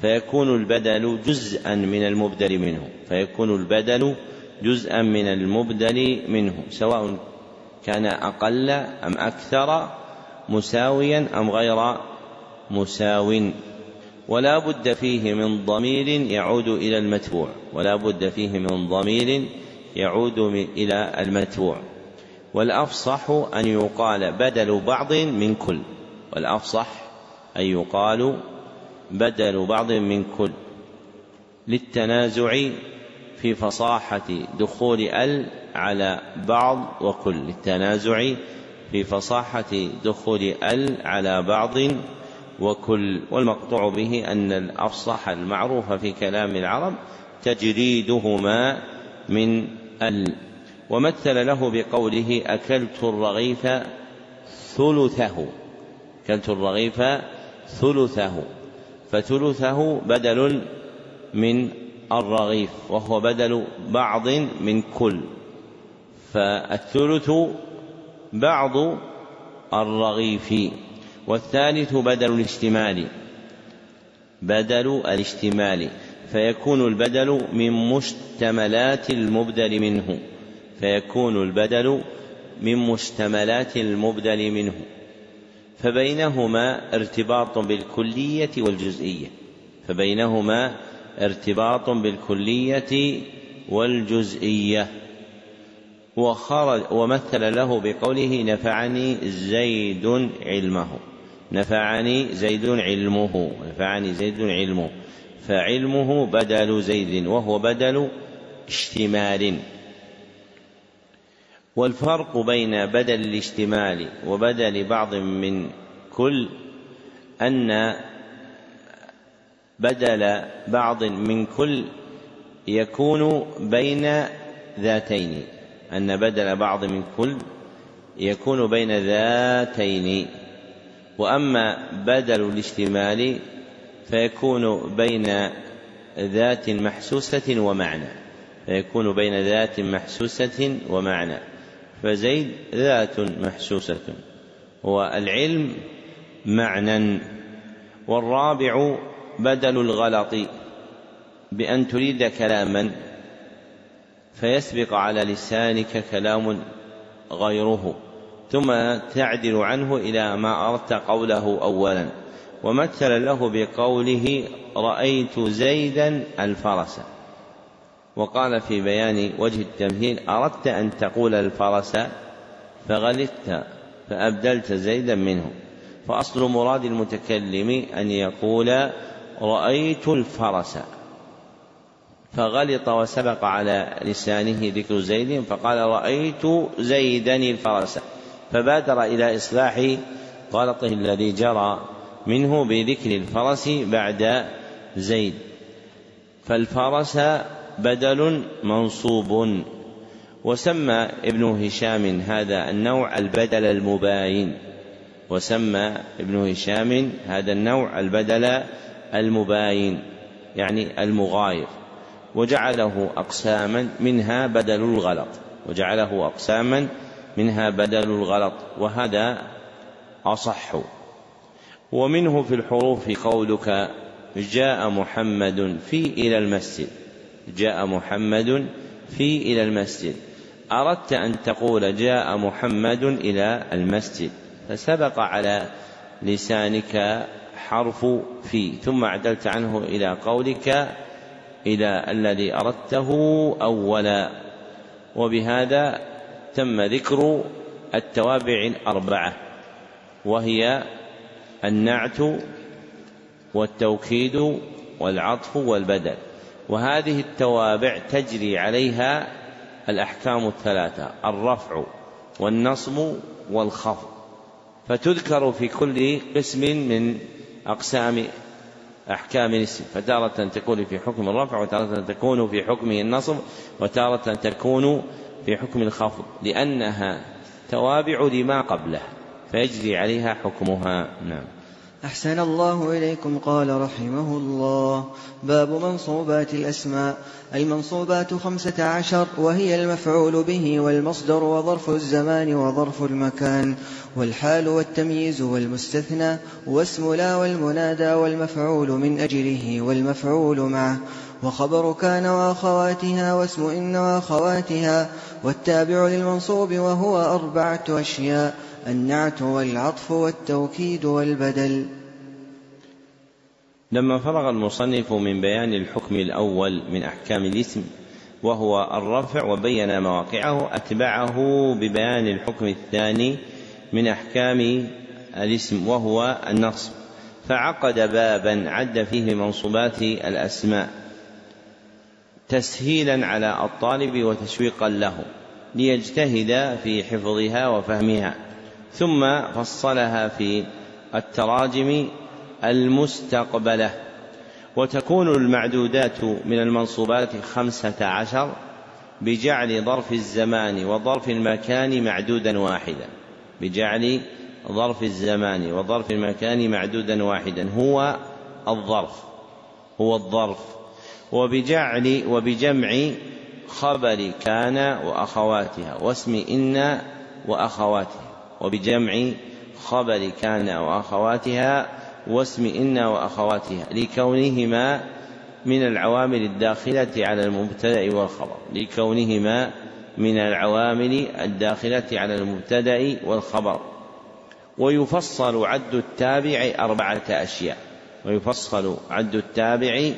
فيكون البدل جزءا من المبدل منه فيكون البدل جزءا من المبدل منه سواء كان أقل أم أكثر مساويا أم غير مساو؟ ولا بد فيه من ضمير يعود إلى المتبوع. ولا بد فيه من ضمير يعود إلى المتبوع. والأفصح أن يقال بدل بعض من كل. والأفصح أن يقال بدل بعض من كل. للتنازع في فصاحة دخول ال على بعض وكل. للتنازع في فصاحة دخول ال على بعض وكل والمقطوع به أن الأفصح المعروف في كلام العرب تجريدهما من ال. ومثل له بقوله أكلت الرغيف ثلثه أكلت الرغيف ثلثه فثلثه بدل من الرغيف وهو بدل بعض من كل فالثلث بعض الرغيف والثالث بدل الاشتمال بدل الاشتمال فيكون البدل من مشتملات المبدل منه. فيكون البدل من مشتملات المبدل منه. فبينهما ارتباط بالكلية والجزئية. فبينهما ارتباط بالكلية والجزئية. وخرج ومثل له بقوله نفعني زيد علمه. نفعني زيد علمه. نفعني زيد علمه. فعلمه بدل زيد وهو بدل اشتمال. والفرق بين بدل الاشتمال وبدل بعض من كل أن بدل بعض من كل يكون بين ذاتين. أن بدل بعض من كل يكون بين ذاتين. وأما بدل الاشتمال فيكون بين ذات محسوسة ومعنى. فيكون بين ذات محسوسة ومعنى. فزيد ذات محسوسة. والعلم معنى. والرابع بدل الغلط بأن تريد كلاما. فيسبق على لسانك كلام غيره ثم تعدل عنه إلى ما أردت قوله أولا ومثل له بقوله رأيت زيدا الفرس. وقال في بيان وجه التمثيل أردت أن تقول الفرس فغلطت فأبدلت زيدا منه. فأصل مراد المتكلم أن يقول رأيت الفرس. فغلط وسبق على لسانه ذكر زيد فقال رأيت زيدا الفرس. فبادر إلى إصلاح غلطه الذي جرى منه بذكر الفرس بعد زيد. فالفرس بدل منصوب. وسمى ابن هشام هذا النوع البدل المباين. وسمى ابن هشام هذا النوع البدل المباين يعني المغاير. وجعله أقساما منها بدل الغلط. وجعله أقساما منها بدل الغلط. وهذا أصح. ومنه في الحروف قولك جاء محمد في إلى المسجد. جاء محمد في إلى المسجد. أردت أن تقول جاء محمد إلى المسجد. فسبق على لسانك حرف في ثم عدلت عنه إلى قولك إلى الذي أردته أولا. وبهذا تم ذكر التوابع الأربعة وهي النعت والتوكيد والعطف والبدل. وهذه التوابع تجري عليها الأحكام الثلاثة الرفع والنصب والخفض. فتذكر في كل قسم من أقسام أحكام الاسم فتارة تكون في حكم الرفع وتارة تكون في حكمه النصب وتارة تكون في حكم الخفض لأنها توابع لما قبله فيجري عليها حكمها. نعم. أحسن الله إليكم قال رحمه الله. باب منصوبات الأسماء. المنصوبات خمسة عشر وهي المفعول به والمصدر وظرف الزمان وظرف المكان والحال والتمييز والمستثنى واسم لا والمنادى والمفعول من أجله والمفعول معه. وخبر كان وأخواتها واسم إن وأخواتها والتابع للمنصوب وهو أربعة أشياء. النعت والعطف والتوكيد والبدل. لما فرغ المصنف من بيان الحكم الأول من أحكام الاسم وهو الرفع وبين مواقعه أتبعه ببيان الحكم الثاني من أحكام الاسم وهو النصب. فعقد بابا عد فيه منصوبات الأسماء تسهيلا على الطالب وتشويقا له ليجتهد في حفظها وفهمها. ثم فصلها في التراجم المستقبلة. وتكون المعدودات من المنصوبات خمسة عشر بجعل ظرف الزمان وظرف المكان معدودا واحدا. بجعل ظرف الزمان وظرف المكان معدودا واحدا. هو الظرف. هو الظرف. وبجعل وبجمع خبر كان وأخواتها. واسم إن وأخواتها. وبجمع خبر كان وأخواتها واسم إن وأخواتها لكونهما من العوامل الداخلة على المبتدأ والخبر. لكونهما من العوامل الداخلة على المبتدأ والخبر. ويفصل عد التابع أربعة أشياء. ويفصل عد التابع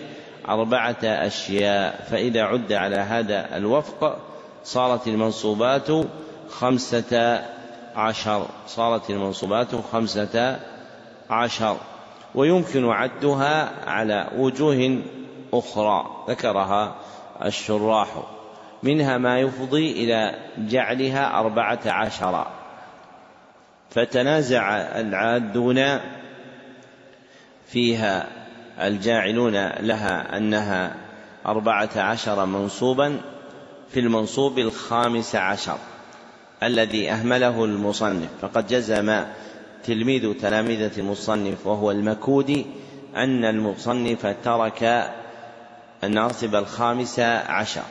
أربعة أشياء. فإذا عد على هذا الوفق صارت المنصوبات خمسة عشر صارت المنصوبات خمسة عشر ويمكن عدها على وجوه أخرى ذكرها الشراح. منها ما يفضي إلى جعلها أربعة عشر. فتنازع العادون فيها الجاعلون لها أنها أربعة عشر منصوبا في المنصوب الخامس عشر. الذي أهمله المصنف. فقد جزم تلميذ تلامذة المصنف وهو المكودي أن المصنف ترك الناصب الخامس عشر.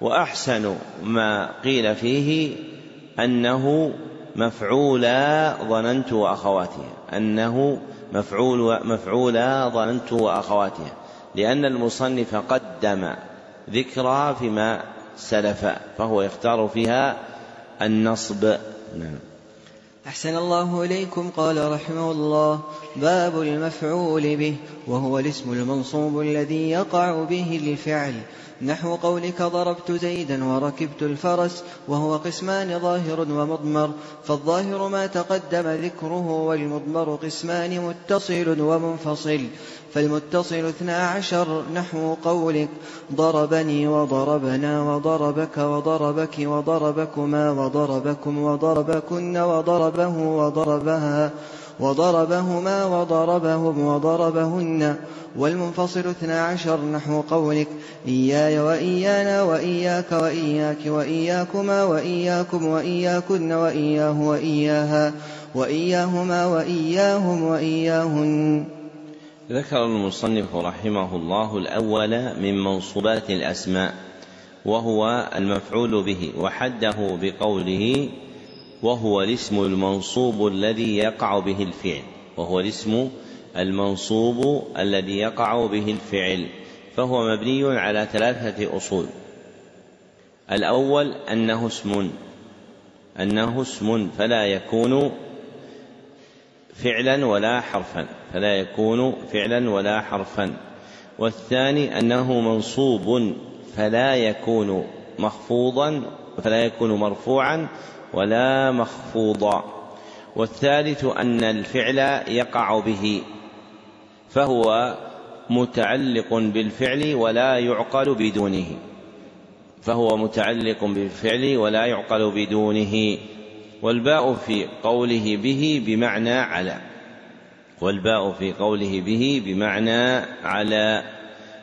وأحسن ما قيل فيه أنه مفعولا ظننت وأخواتها أنه مفعول مفعولا ظننت وأخواتها لأن المصنف قدم ذكرى فيما سلف فهو يختار فيها النصب. نعم. أحسن الله إليكم قال رحمه الله باب المفعول به وهو الاسم المنصوب الذي يقع به الفعل نحو قولك ضربت زيدا وركبت الفرس وهو قسمان ظاهر ومضمر فالظاهر ما تقدم ذكره والمضمر قسمان متصل ومنفصل. فالمتصل اثنا عشر نحو قولك ضربني وضربنا وضربك وضربك وضربكما وضربكم وضربكن وضربه وضربها وضربهما وضربهم وضربهن. والمنفصل اثنا عشر نحو قولك إياي وإيانا وإياك وإياك وإياكما وإياكم وإياكن وإياه وإياها وإياهما وإياهم وإياهن. ذكر المصنف رحمه الله الأول من منصوبات الأسماء وهو المفعول به وحده بقوله وهو الاسم المنصوب الذي يقع به الفعل وهو الاسم المنصوب الذي يقع به الفعل فهو مبني على ثلاثة أصول. الأول أنه اسم أنه اسم فلا يكون فعلا ولا حرفا. فلا يكون فعلا ولا حرفا. والثاني أنه منصوب فلا يكون مخفوضا فلا يكون مرفوعا ولا مخفوضا. والثالث أن الفعل يقع به فهو متعلق بالفعل ولا يعقل بدونه. فهو متعلق بالفعل ولا يعقل بدونه. والباء في قوله به بمعنى على. والباء في قوله به بمعنى على.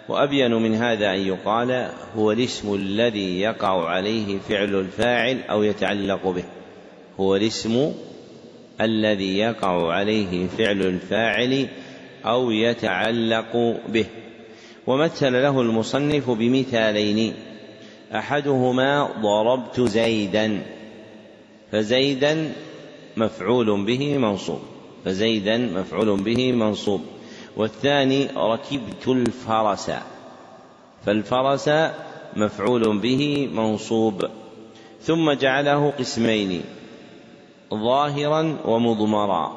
وأبين من هذا أن يقال هو الاسم الذي يقع عليه فعل الفاعل أو يتعلق به. هو الاسم الذي يقع عليه فعل الفاعل أو يتعلق به. ومثل له المصنف بمثالين. أحدهما ضربت زيدا فزيدا مفعول به منصوب. فزيدا مفعول به منصوب. والثاني ركبت الفرس فالفرس مفعول به منصوب. ثم جعله قسمين ظاهرا ومضمرا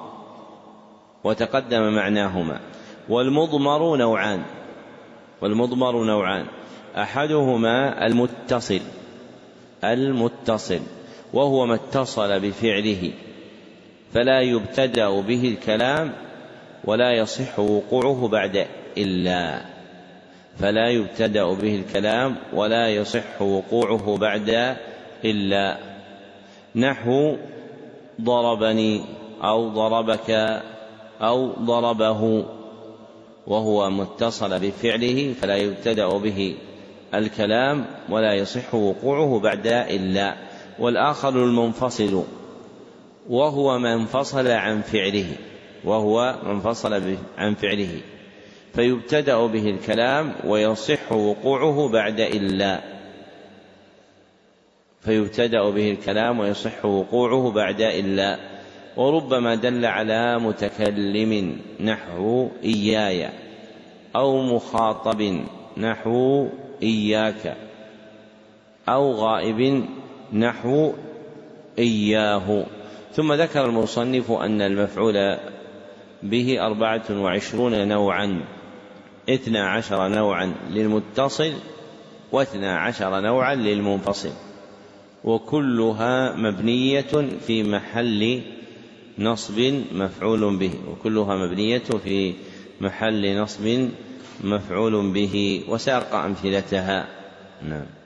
وتقدم معناهما. والمضمر نوعان والمضمر نوعان. أحدهما المتصل المتصل وهو ما اتصل بفعله. فلا يبتدأ به الكلام ولا يصح وقوعه بعد إلا فلا يبتدأ به الكلام ولا يصح وقوعه بعد إلا نحو ضربني أو ضربك أو ضربه وهو متصل بفعله فلا يبتدأ به الكلام ولا يصح وقوعه بعد إلا والآخر المنفصل وهو ما انفصل عن فعله وهو ما انفصل عن فعله. فيبتدأ به الكلام ويصح وقوعه بعد إلا. فيبتدأ به الكلام ويصح وقوعه بعد إلا. وربما دل على متكلم نحو إياي أو مخاطب نحو إياك أو غائب نحو إياه. ثم ذكر المصنف أن المفعول به أربعة وعشرون نوعا اثنا عشر نوعا للمتصل واثنا عشر نوعا للمنفصل وكلها مبنية في محل نصب مفعول به وكلها مبنية في محل نصب مفعول به وساق أمثلتها. نعم.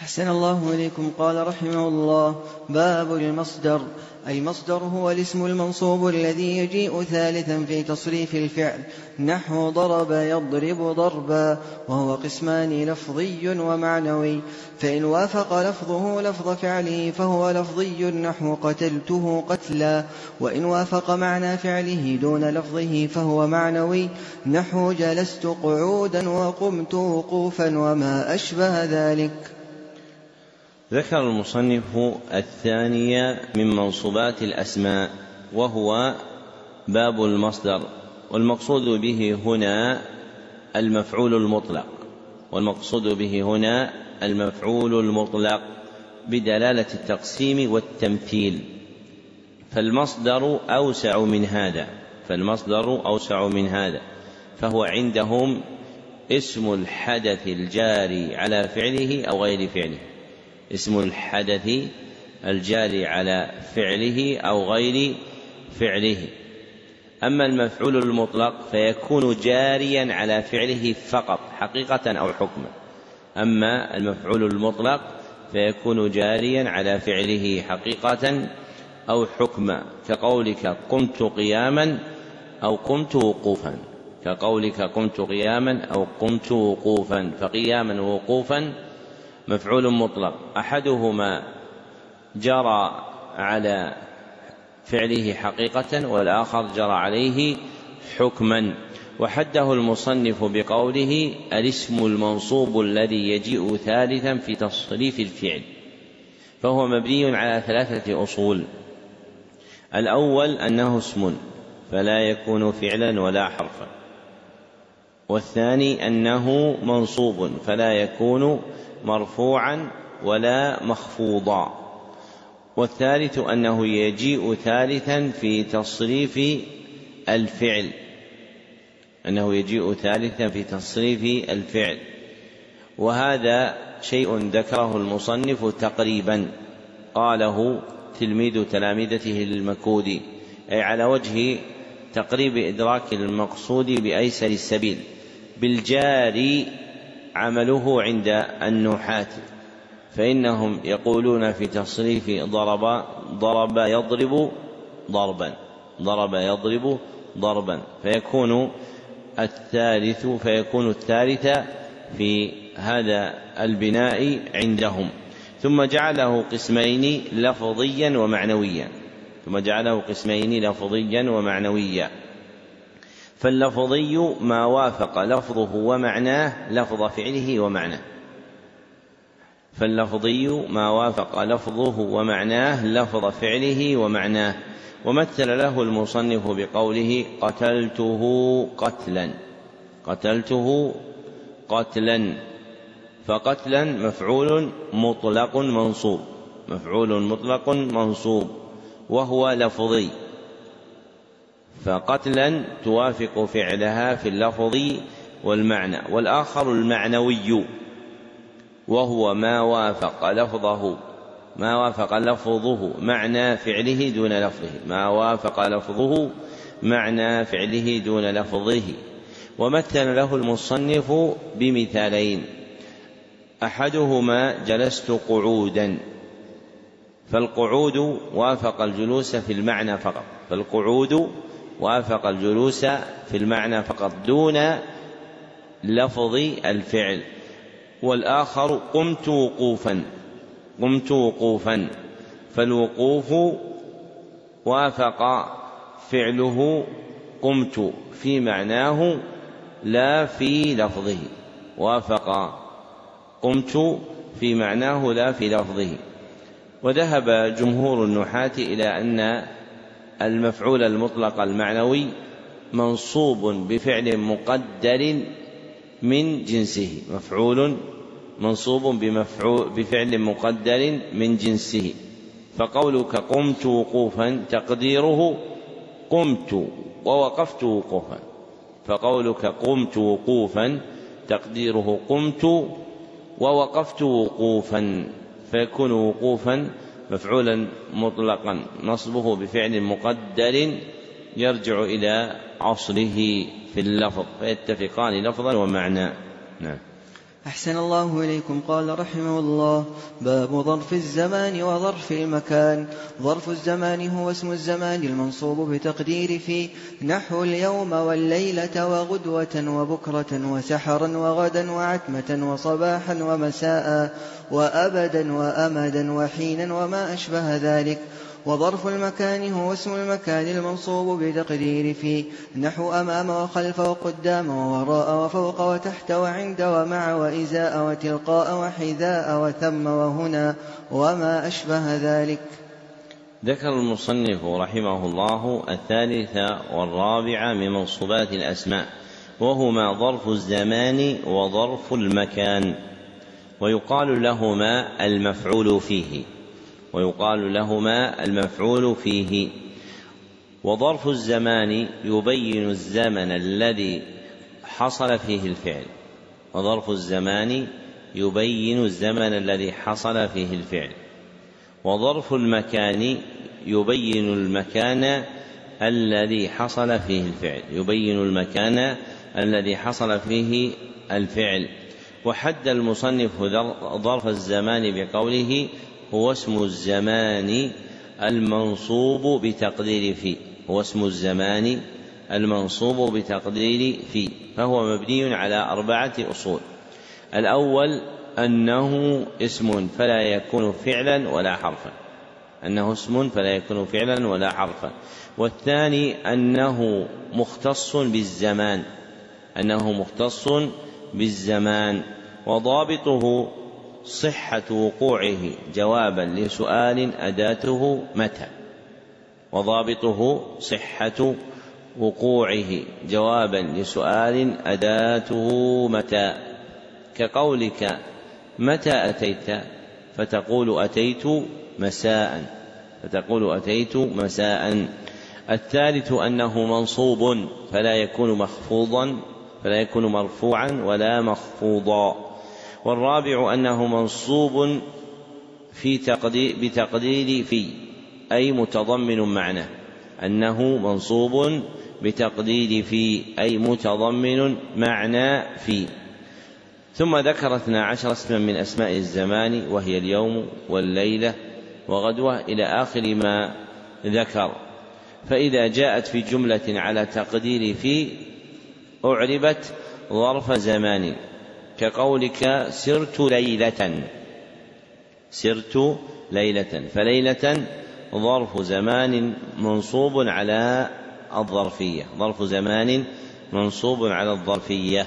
أحسن الله إليكم. قال رحمه الله باب المصدر المصدر هو الاسم المنصوب الذي يجيء ثالثا في تصريف الفعل. نحو ضرب يضرب ضربا وهو قسمان لفظي ومعنوي. فإن وافق لفظه لفظ فعله فهو لفظي نحو قتلته قتلا. وإن وافق معنى فعله دون لفظه فهو معنوي. نحو جلست قعودا وقمت وقوفا وما أشبه ذلك. ذكر المصنف الثاني من منصوبات الأسماء وهو باب المصدر والمقصود به هنا المفعول المطلق والمقصود به هنا المفعول المطلق بدلالة التقسيم والتمثيل. فالمصدر أوسع من هذا فالمصدر أوسع من هذا فهو عندهم اسم الحدث الجاري على فعله أو غير فعله. اسم الحدث الجاري على فعله أو غير فعله. أما المفعول المطلق فيكون جاريا على فعله فقط حقيقة أو حكما. أما المفعول المطلق فيكون جاريا على فعله حقيقة أو حكما. كقولك قمت قياما أو قمت وقوفا. كقولك قمت قياما أو قمت وقوفا. فقياما ووقوفا مفعول مطلق. أحدهما جرى على فعله حقيقة والآخر جرى عليه حكما. وحده المصنف بقوله الاسم المنصوب الذي يجيء ثالثا في تصريف الفعل. فهو مبني على ثلاثة أصول. الأول أنه اسم فلا يكون فعلا ولا حرفا. والثاني أنه منصوب فلا يكون مرفوعا ولا مخفوضا. والثالث أنه يجيء ثالثا في تصريف الفعل. أنه يجيء ثالثا في تصريف الفعل. وهذا شيء ذكره المصنف تقريبا. قاله تلميذ تلامذته المكودي أي على وجه تقريب إدراك المقصود بأيسر السبيل. بالجاري عمله عند النحاة فإنهم يقولون في تصريف ضرب ضرب يضرب ضربا ضرب يضرب ضربا فيكون الثالث فيكون الثالث في هذا البناء عندهم. ثم جعله قسمين لفظيا ومعنويا ثم جعله قسمين لفظيا ومعنويا. فاللفظي ما وافق لفظه ومعناه لفظ فعله ومعناه. فاللفظي ما وافق لفظه ومعناه لفظ فعله ومعناه. ومثل له المصنف بقوله قتلته قتلا. قتلته قتلا. فقتلا مفعول مطلق منصوب. مفعول مطلق منصوب. وهو لفظي. فقتلا توافق فعلها في اللفظ والمعنى والآخر المعنوي وهو ما وافق لفظه ما وافق لفظه معنى فعله دون لفظه ما وافق لفظه معنى فعله دون لفظه. ومثل له المصنف بمثالين أحدهما جلست قعودا فالقعود وافق الجلوس في المعنى فقط فالقعود وافق الجلوس في المعنى فقط دون لفظ الفعل. والآخر قمت وقوفا قمت وقوفا فالوقوف وافق فعله قمت في معناه لا في لفظه. وافق قمت في معناه لا في لفظه. وذهب جمهور النحاة إلى أن المفعول المطلق المعنوي منصوب بفعل مقدر من جنسه مفعول منصوب بمفعول بفعل مقدر من جنسه. فقولك قمت وقوفا تقديره قمت ووقفت وقوفا. فقولك قمت وقوفا تقديره قمت ووقفت وقوفا. فيكون وقوفا مفعولا مطلقا. نصبه بفعل مقدر يرجع إلى عصره في اللفظ فيتفقان لفظا ومعنى. نعم. أحسن الله إليكم. قال رحمه الله باب ظرف الزمان وظرف المكان. ظرف الزمان هو اسم الزمان المنصوب بتقدير في نحو اليوم والليلة وغدوة وبكرة وسحرا وغدا وعتمة وصباحا ومساء وأبدا وأمدا وحينا وما أشبه ذلك. وظرف المكان هو اسم المكان المنصوب بتقدير في نحو أمام وخلف وقدام ووراء وفوق وتحت وعند ومع وإزاء وتلقاء وحذاء وثم وهنا وما أشبه ذلك. ذكر المصنف رحمه الله الثالثة والرابعة من منصوبات الأسماء وهما ظرف الزمان وظرف المكان ويقال لهما المفعول فيه. ويقال لهما المفعول فيه. وظرف الزمان يبين الزمن الذي حصل فيه الفعل. وظرف الزمان يبين الزمن الذي حصل فيه الفعل. وظرف المكان يبين المكان الذي حصل فيه الفعل. يبين المكان الذي حصل فيه الفعل. وحد المصنف ظرف الزمان بقوله هو اسم الزمان المنصوب بتقدير في هو اسم الزمان المنصوب بتقدير في فهو مبني على أربعة أصول. الأول أنه اسم فلا يكون فعلا ولا حرفا أنه اسم فلا يكون فعلا ولا حرفا. والثاني أنه مختص بالزمان أنه مختص بالزمان وضابطه صحة وقوعه جوابا لسؤال أداته متى؟ وضابطه صحة وقوعه جوابا لسؤال أداته متى؟ كقولك متى أتيت؟ فتقول أتيت مساء. فتقول أتيت مساء. الثالث أنه منصوب فلا يكون مخفوضا فلا يكون مرفوعا ولا مخفوضا. والرابع أنه منصوب في تقدير بتقدير في أي متضمن معنى أنه منصوب بتقدير في أي متضمن معنى في. ثم ذكر اثنا عشر اسما من أسماء الزمان وهي اليوم والليلة وغدوة إلى آخر ما ذكر. فإذا جاءت في جملة على تقدير في أعربت ظرف زمان. كقولك سرت ليلة. سرت ليلة. فليلة ظرف زمان منصوب على الظرفية. ظرف زمان منصوب على الظرفية.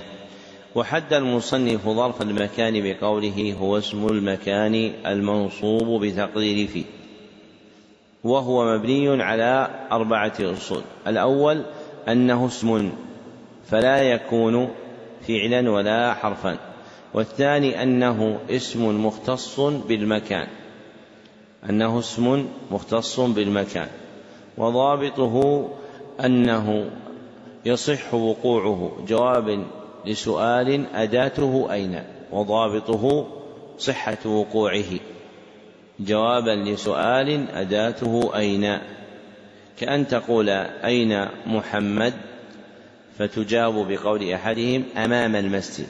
وحد المصنف ظرف المكان بقوله هو اسم المكان المنصوب بتقدير فيه. وهو مبني على أربعة أصول. الأول أنه اسم فلا يكون فعلا ولا حرفا. والثاني أنه اسم مختص بالمكان. أنه اسم مختص بالمكان. وضابطه أنه يصح وقوعه. جواب لسؤال أداته أين؟ وضابطه صحة وقوعه. جوابا لسؤال أداته أين؟ كأن تقول أين محمد؟ فتجاب بقول أحدهم أمام المسجد.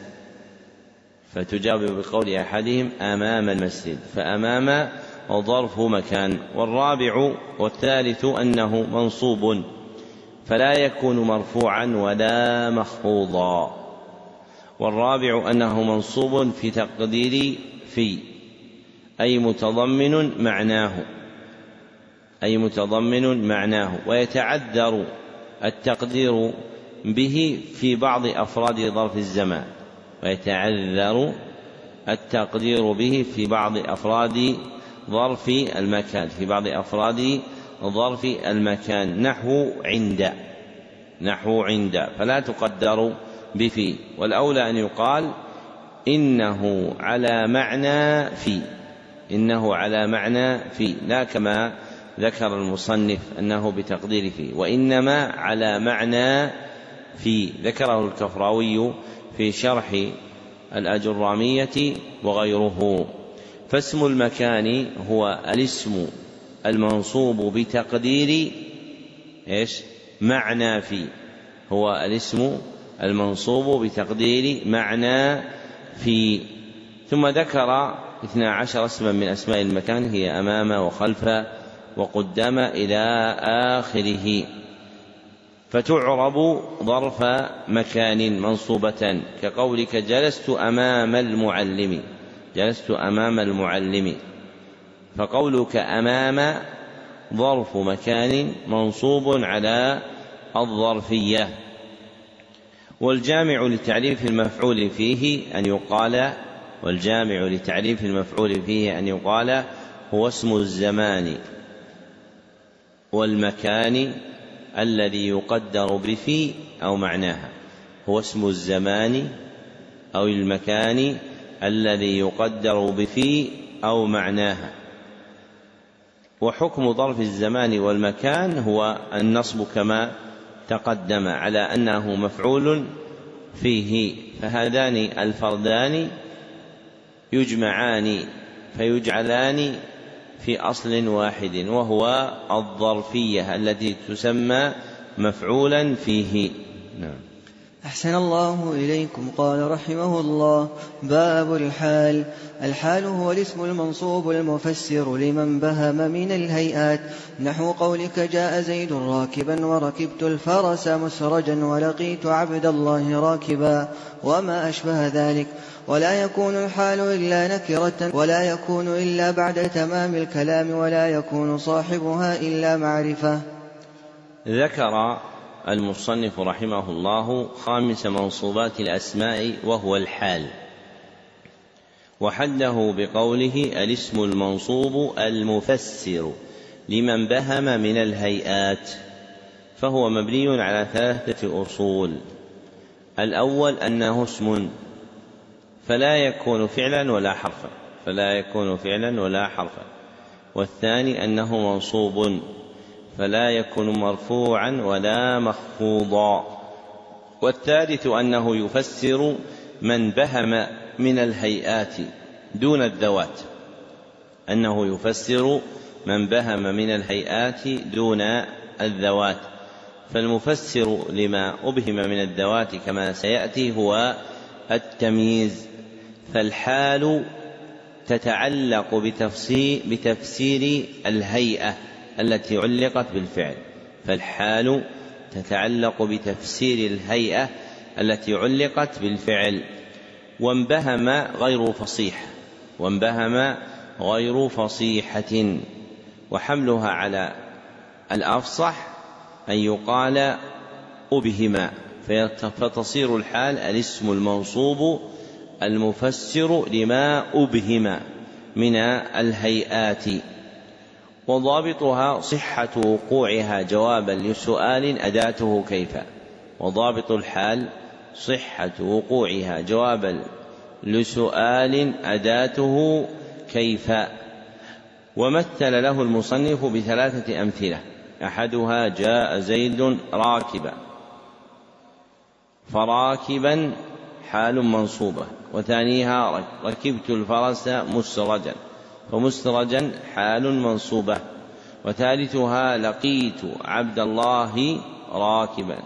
فتجاب بقول أحدهم أمام المسجد. فأمام ظرف مكان والرابع والثالث أنه منصوب فلا يكون مرفوعا ولا مخفوضا. والرابع أنه منصوب في تقدير في أي متضمن معناه أي متضمن معناه. ويتعذر التقدير به في بعض أفراد ظرف الزمان ويتعذر التقدير به في بعض أفراد ظرف المكان في بعض أفراد ظرف المكان. نحو عند نحو عند فلا تقدر بفي والأولى أن يقال إنه على معنى في إنه على معنى في لا كما ذكر المصنف أنه بتقدير في وإنما على معنى في ذكره الكفراوي في شرح الأجرامية وغيره. فاسم المكان هو الاسم المنصوب بتقدير إيش؟ معنى في. هو الاسم المنصوب بتقدير معنى في. ثم ذكر اثنا عشر اسما من أسماء المكان هي أمام وخلف وقدام إلى آخره. فتعرب ظرف مكان منصوبة. كقولك جلست أمام المعلم جلست أمام المعلم. فقولك أمام ظرف مكان منصوب على الظرفية. والجامع لتعريف المفعول فيه أن يقال والجامع لتعريف المفعول فيه أن يقال هو اسم الزمان والمكان الذي يقدر بفي أو معناها. هو اسم الزمان أو المكان الذي يقدر بفي أو معناها. وحكم ظرف الزمان والمكان هو النصب كما تقدم على أنه مفعول فيه. فهذان الفردان يجمعان فيجعلان في أصل واحد وهو الظرفية التي تسمى مفعولا فيه. نعم. أحسن الله إليكم قال رحمه الله. باب الحال. الحال هو الاسم المنصوب المفسر لمن بهم من الهيئات. نحو قولك جاء زيد راكبا وركبت الفرس مسرجا ولقيت عبد الله راكبا وما أشبه ذلك. ولا يكون الحال إلا نكرة ولا يكون إلا بعد تمام الكلام ولا يكون صاحبها إلا معرفة. ذكر المصنف رحمه الله خامس منصوبات الأسماء وهو الحال. وحده بقوله الاسم المنصوب المفسر لمن بهم من الهيئات فهو مبني على ثلاثة أصول. الأول أنه اسم فلا يكون فعلا ولا حرفا. فلا يكون فعلا ولا حرفا. والثاني أنه منصوب. فلا يكون مرفوعا ولا مخفوضا. والثالث أنه يفسر من بهم من الهيئات دون الذوات. أنه يفسر من بهم من الهيئات دون الذوات. فالمفسر لما أبهم من الذوات كما سيأتي هو التمييز. فالحال تتعلق بتفسير, بتفسير الهيئة التي علقت بالفعل. فالحال تتعلق بتفسير الهيئة التي علقت بالفعل. وانبهم غير فصيح. وانبهم غير فصيحة. وحملها على الأفصح أن يقال أبهما. فتصير الحال الاسم المنصوب المفسر لما أبهم من الهيئات وضابطها صحة وقوعها جوابا لسؤال أداته كيف وضابط الحال صحة وقوعها جوابا لسؤال أداته كيف ومثل له المصنف بثلاثة أمثلة أحدها جاء زيد راكبا فراكبا حال منصوبة. وثانيها ركبت الفرس مسرجا فمسترجا حال منصوبة وثالثها لقيت عبد الله راكبا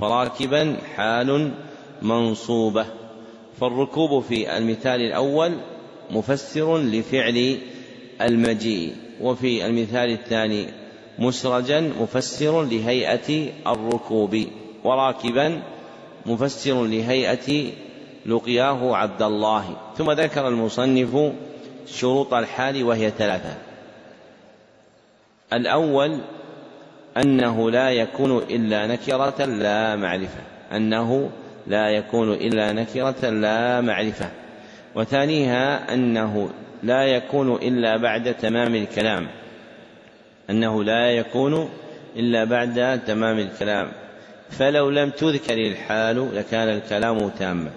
فراكبا حال منصوبة. فالركوب في المثال الأول مفسر لفعل المجيء وفي المثال الثاني مسرجا مفسر لهيئة الركوب وراكبا مفسر لهيئة لقياه عبد الله. ثم ذكر المصنف شروط الحال وهي ثلاثة. الأول أنه لا يكون إلا نكرة لا معرفة. أنه لا يكون إلا نكرة لا معرفة. وثانيها أنه لا يكون إلا بعد تمام الكلام. أنه لا يكون إلا بعد تمام الكلام. فلو لم تذكر الحال لكان الكلام تاما.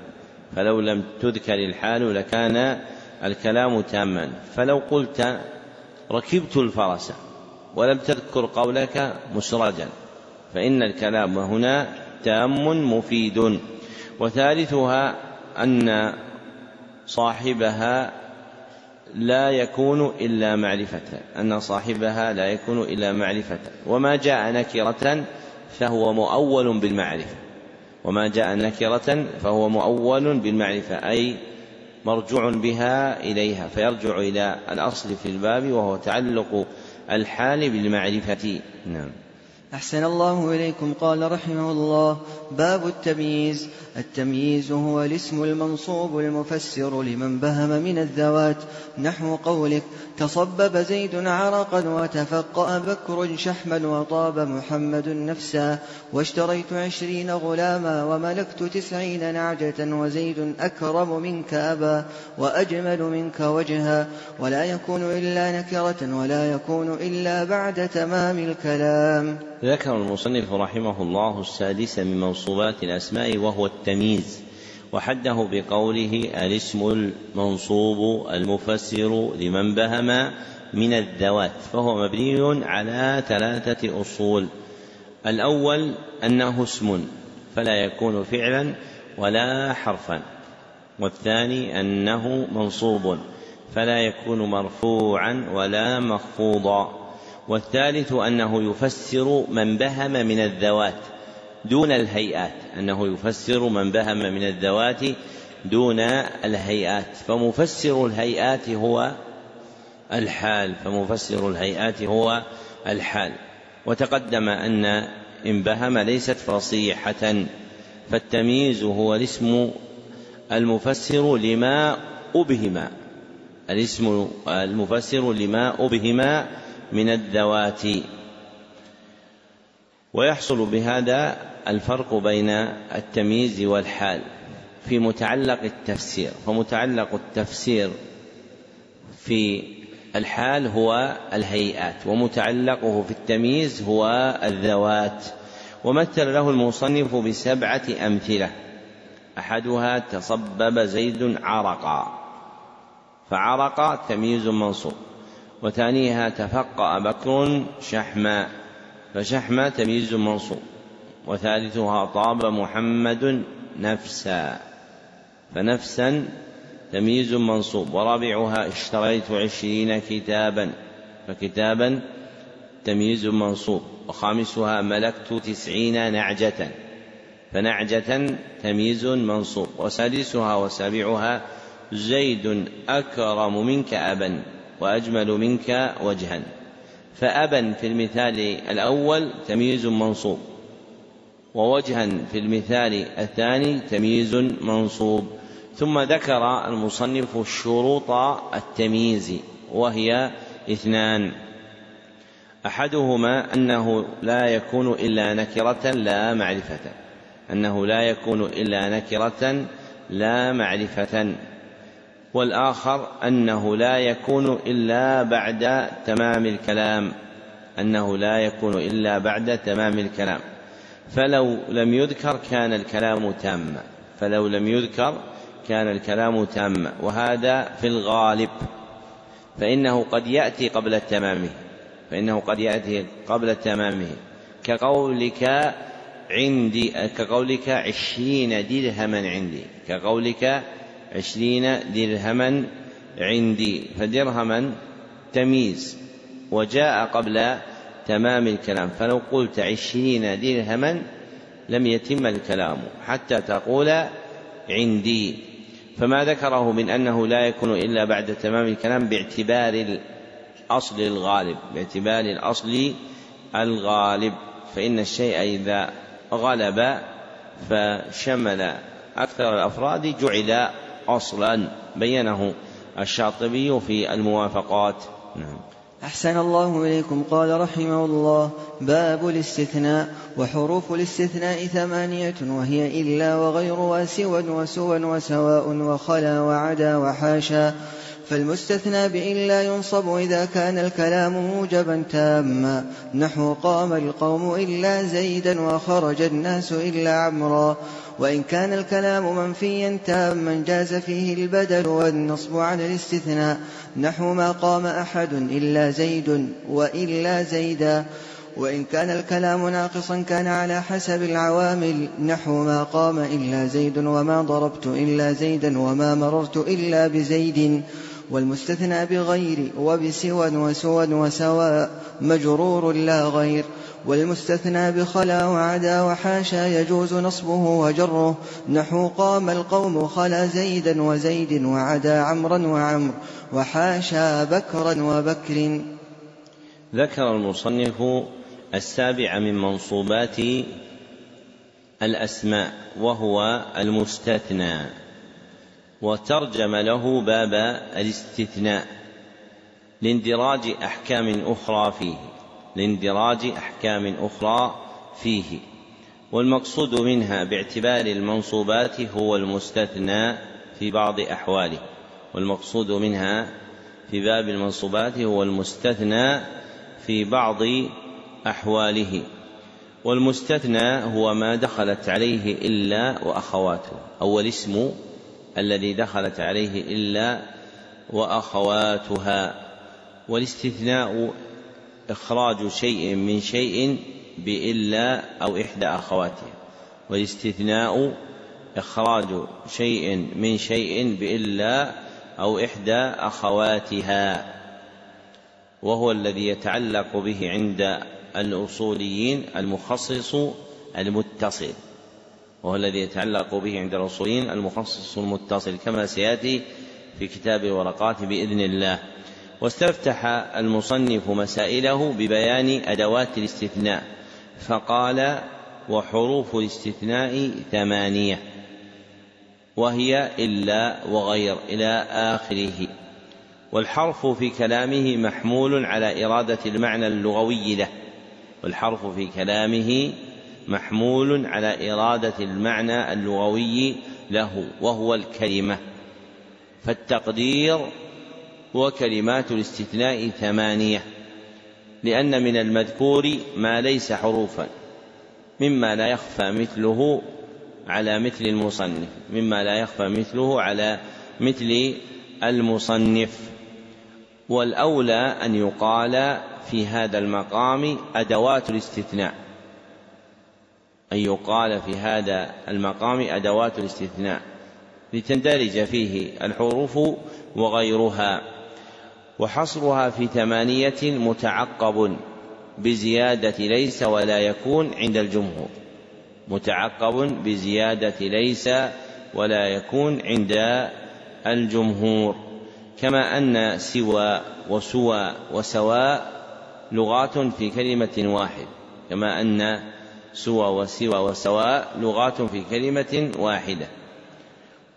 فلو لم تذكر الحال لكان الكلام تاما. فلو قلت ركبت الفرس ولم تذكر قولك مسرجا فإن الكلام هنا تام مفيد. وثالثها أن صاحبها لا يكون إلا معرفة أن صاحبها لا يكون إلا معرفة. وما جاء نكرة فهو مؤول بالمعرفة. وما جاء نكرة فهو مؤول بالمعرفة أي مرجوع بها إليها فيرجع إلى الأصل في الباب وهو تعلق الحال بالمعرفة. نعم. أحسن الله إليكم قال رحمه الله. باب التمييز. التمييز هو الاسم المنصوب المفسر لمن بهم من الذوات. نحو قولك تصبب زيد عرقا وتفقأ بكر شحما وطاب محمد نفسا. واشتريت عشرين غلاما وملكت تسعين نعجة وزيد أكرم منك أبا وأجمل منك وجها. ولا يكون إلا نكرة ولا يكون إلا بعد تمام الكلام. ذكر المصنف رحمه الله السادس من منصوبات الأسماء وهو التمييز وحده بقوله الاسم المنصوب المفسر لمن بهم من الذوات فهو مبني على ثلاثة أصول. الأول أنه اسم فلا يكون فعلا ولا حرفا. والثاني أنه منصوب فلا يكون مرفوعا ولا مخفوضا. والثالث أنه يفسر من بهم من الذوات دون الهيئات أنه يفسر من بهم من الذوات دون الهيئات. فمفسر الهيئات هو الحال فمفسر الهيئات هو الحال. وتقدم أن إن بهم ليست فصيحة فالتمييز هو الاسم المفسر لما أبهم الاسم المفسر لما أبهم من الذوات. ويحصل بهذا الفرق بين التمييز والحال في متعلق التفسير. فمتعلق التفسير في الحال هو الهيئات ومتعلقه في التمييز هو الذوات. ومثل له المصنف بسبعة أمثلة. أحدها تصبب زيد عرقا فعرق تمييز منصوب. وثانيها تفقأ بكر شحما فشحما تمييز منصوب. وثالثها طاب محمد نفسا فنفسا تمييز منصوب. ورابعها اشتريت عشرين كتابا فكتابا تمييز منصوب. وخامسها ملكت تسعين نعجة فنعجة تمييز منصوب. وسادسها وسابعها زيد أكرم منك أبا. وأجمل منك وجها. فأبا في المثال الأول تمييز منصوب ووجها في المثال الثاني تمييز منصوب. ثم ذكر المصنف شروط التمييز وهي اثنان. أحدهما أنه لا يكون إلا نكرة لا معرفة أنه لا يكون إلا نكرة لا معرفة. والآخر أنه لا يكون إلا بعد تمام الكلام. أنه لا يكون إلا بعد تمام الكلام. فلو لم يذكر كان الكلام تاما فلو لم يذكر كان الكلام تاما وهذا في الغالب. فإنه قد يأتي قبل تمامه. فإنه قد يأتي قبل تمامه. كقولك عندي كقولك عشرين درهما عندي. كقولك عشرين درهما عندي فدرهما تمييز وجاء قبل تمام الكلام. فلو قلت عشرين درهما لم يتم الكلام حتى تقول عندي. فما ذكره من أنه لا يكون إلا بعد تمام الكلام باعتبار الأصل الغالب باعتبار الأصل الغالب. فإن الشيء إذا غلب فشمل أكثر الأفراد جعل أصلا بينه الشاطبي في الموافقات. نعم. أحسن الله إليكم. قال رحمه الله باب الاستثناء وحروف الاستثناء ثمانية وهي إلا وغير وسوى وسوى وسواء وخلا وعدا وحاشا. فالمستثنى بإلا ينصب إذا كان الكلام موجبا تاما. نحو قام القوم إلا زيدا وخرج الناس إلا عمرا. وإن كان الكلام منفيا تاما جاز فيه البدل والنصب على الاستثناء نحو ما قام أحد إلا زيد وإلا زيدا. وإن كان الكلام ناقصا كان على حسب العوامل نحو ما قام إلا زيد وما ضربت إلا زيدا وما مررت إلا بزيد. والمستثنى بغير وبسوى وسوى وسواء مجرور لا غير. والمستثنى بخلا وعدا وحاشا يجوز نصبه وجره. نحو قام القوم خلا زيدا وزيد وعدا عمرا وعمر وحاشا بكرا وبكر. ذكر المصنف السابع من منصوبات الأسماء وهو المستثنى وترجم له باب الاستثناء لإندراج أحكام أخرى فيه. لاندراج أحكام أخرى فيه. والمقصود منها باعتبار المنصوبات هو المستثنى في بعض أحواله. والمقصود منها في باب المنصوبات هو المستثنى في بعض أحواله. والمستثنى هو ما دخلت عليه إلا وأخواته أو الاسم الذي دخلت عليه إلا وأخواتها. والاستثناء إخراج شيء من شيء بإلا أو إحدى أخواتها والاستثناء إخراج شيء من شيء بإلا أو إحدى أخواتها. وهو الذي يتعلق به عند الأصوليين المخصص المتصل. وهو الذي يتعلق به عند الأصوليين المخصص المتصل كما سيأتي في كتاب ورقات بإذن الله. واستفتح المصنف مسائله ببيان أدوات الاستثناء فقال وحروف الاستثناء ثمانية وهي إلا وغير إلى آخره. والحرف في كلامه محمول على إرادة المعنى اللغوي له والحرف في كلامه محمول على إرادة المعنى اللغوي له وهو الكلمة. فالتقدير وكلمات الاستثناء ثمانية لأن من المذكور ما ليس حروفا مما لا يخفى مثله على مثل المصنف مما لا يخفى مثله على مثل المصنف. والأولى أن يقال في هذا المقام أدوات الاستثناء أن يقال في هذا المقام أدوات الاستثناء لتندرج فيه الحروف وغيرها. وحصرها في ثمانية متعقب بزيادة ليس ولا يكون عند الجمهور. متعقب بزيادة ليس ولا يكون عند الجمهور. كما أن سوى وسوى وسواء لغات في كلمة واحد. كما أن سوى وسوى وسواء لغات في كلمة واحدة.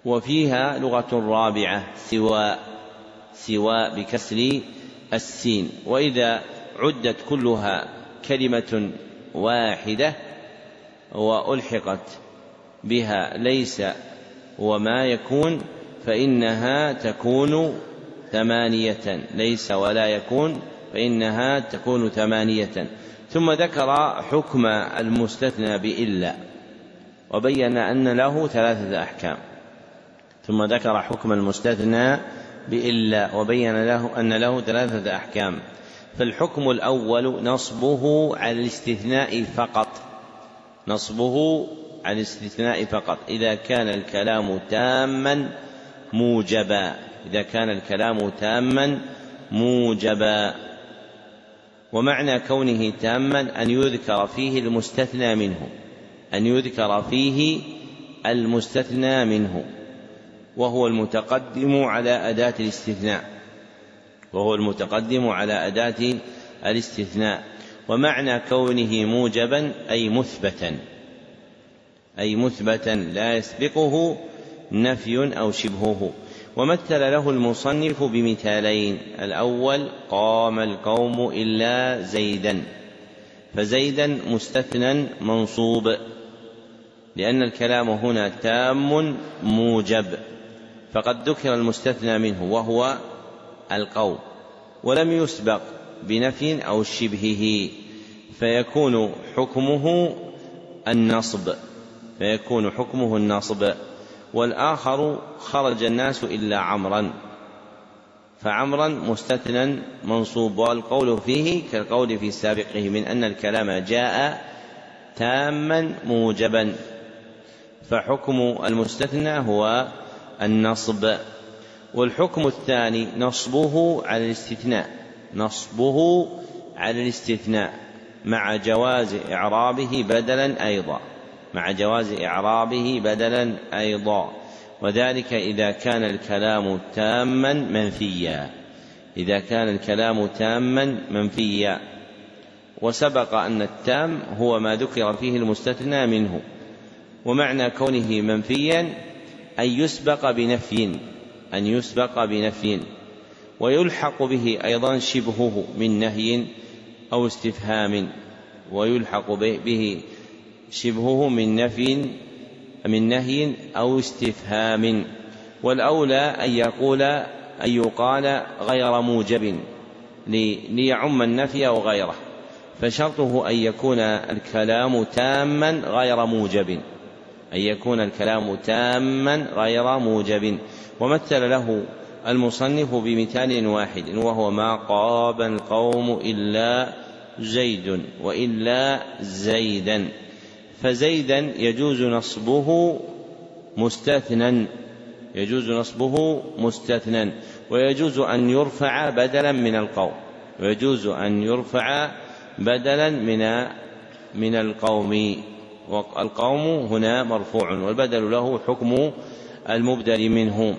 وفيها لغة رابعة سواء سواء بكسر السين. وإذا عدت كلها كلمة واحدة وألحقت بها ليس وما يكون فإنها تكون ثمانية. ليس ولا يكون فإنها تكون ثمانية. ثم ذكر حكم المستثنى بإلا وبين أن له ثلاثة أحكام. ثم ذكر حكم المستثنى بإلا وبين له أن له ثلاثة أحكام. فالحكم الأول نصبه على الاستثناء فقط. نصبه على الاستثناء فقط. إذا كان الكلام تاما موجبا. إذا كان الكلام تاما موجبا. ومعنى كونه تاما أن يذكر فيه المستثنى منه. أن يذكر فيه المستثنى منه. وهو المتقدم على أداة الاستثناء. وهو المتقدم على أداة الاستثناء. ومعنى كونه موجبا أي مثبتا. أي مثبتا لا يسبقه نفي أو شبهه. ومثل له المصنف بمثالين. الأول قام القوم إلا زيدا. فزيدا مستثنى منصوب. لأن الكلام هنا تام موجب. فقد ذكر المستثنى منه وهو القوم ولم يسبق بنفي أو شبهه فيكون حكمه النصب فيكون حكمه النصب والآخر خرج الناس إلا عمرا فعمرا مستثنى منصوب والقول فيه كالقول في سابقه من أن الكلام جاء تاما موجبا فحكم المستثنى هو النصب. والحكم الثاني نصبه على الاستثناء نصبه على الاستثناء مع جواز إعرابه بدلا أيضا مع جواز إعرابه بدلا أيضا. وذلك إذا كان الكلام تاما منفيا إذا كان الكلام تاما منفيا. وسبق أن التام هو ما ذكر فيه المستثنى منه ومعنى كونه منفيا أن يسبق بنفي أن يسبق بنفي. ويلحق به أيضا شبهه من نهي أو استفهام. ويلحق به شبهه من نفي من نهي أو استفهام. والأولى أن يقول أن يقال غير موجب ليعم النفي أو غيره. فشرطه أن يكون الكلام تاما غير موجب. أن يكون الكلام تاما غير موجب. ومثل له المصنف بمثال واحد وهو ما قاب القوم إلا زيد وإلا زيدا. فزيدا يجوز نصبه مستثنى يجوز نصبه مستثنى ويجوز أن يرفع بدلا من القوم ويجوز أن يرفع بدلا من من القوم. والقوم هنا مرفوع والبدل له حكم المبدل منه.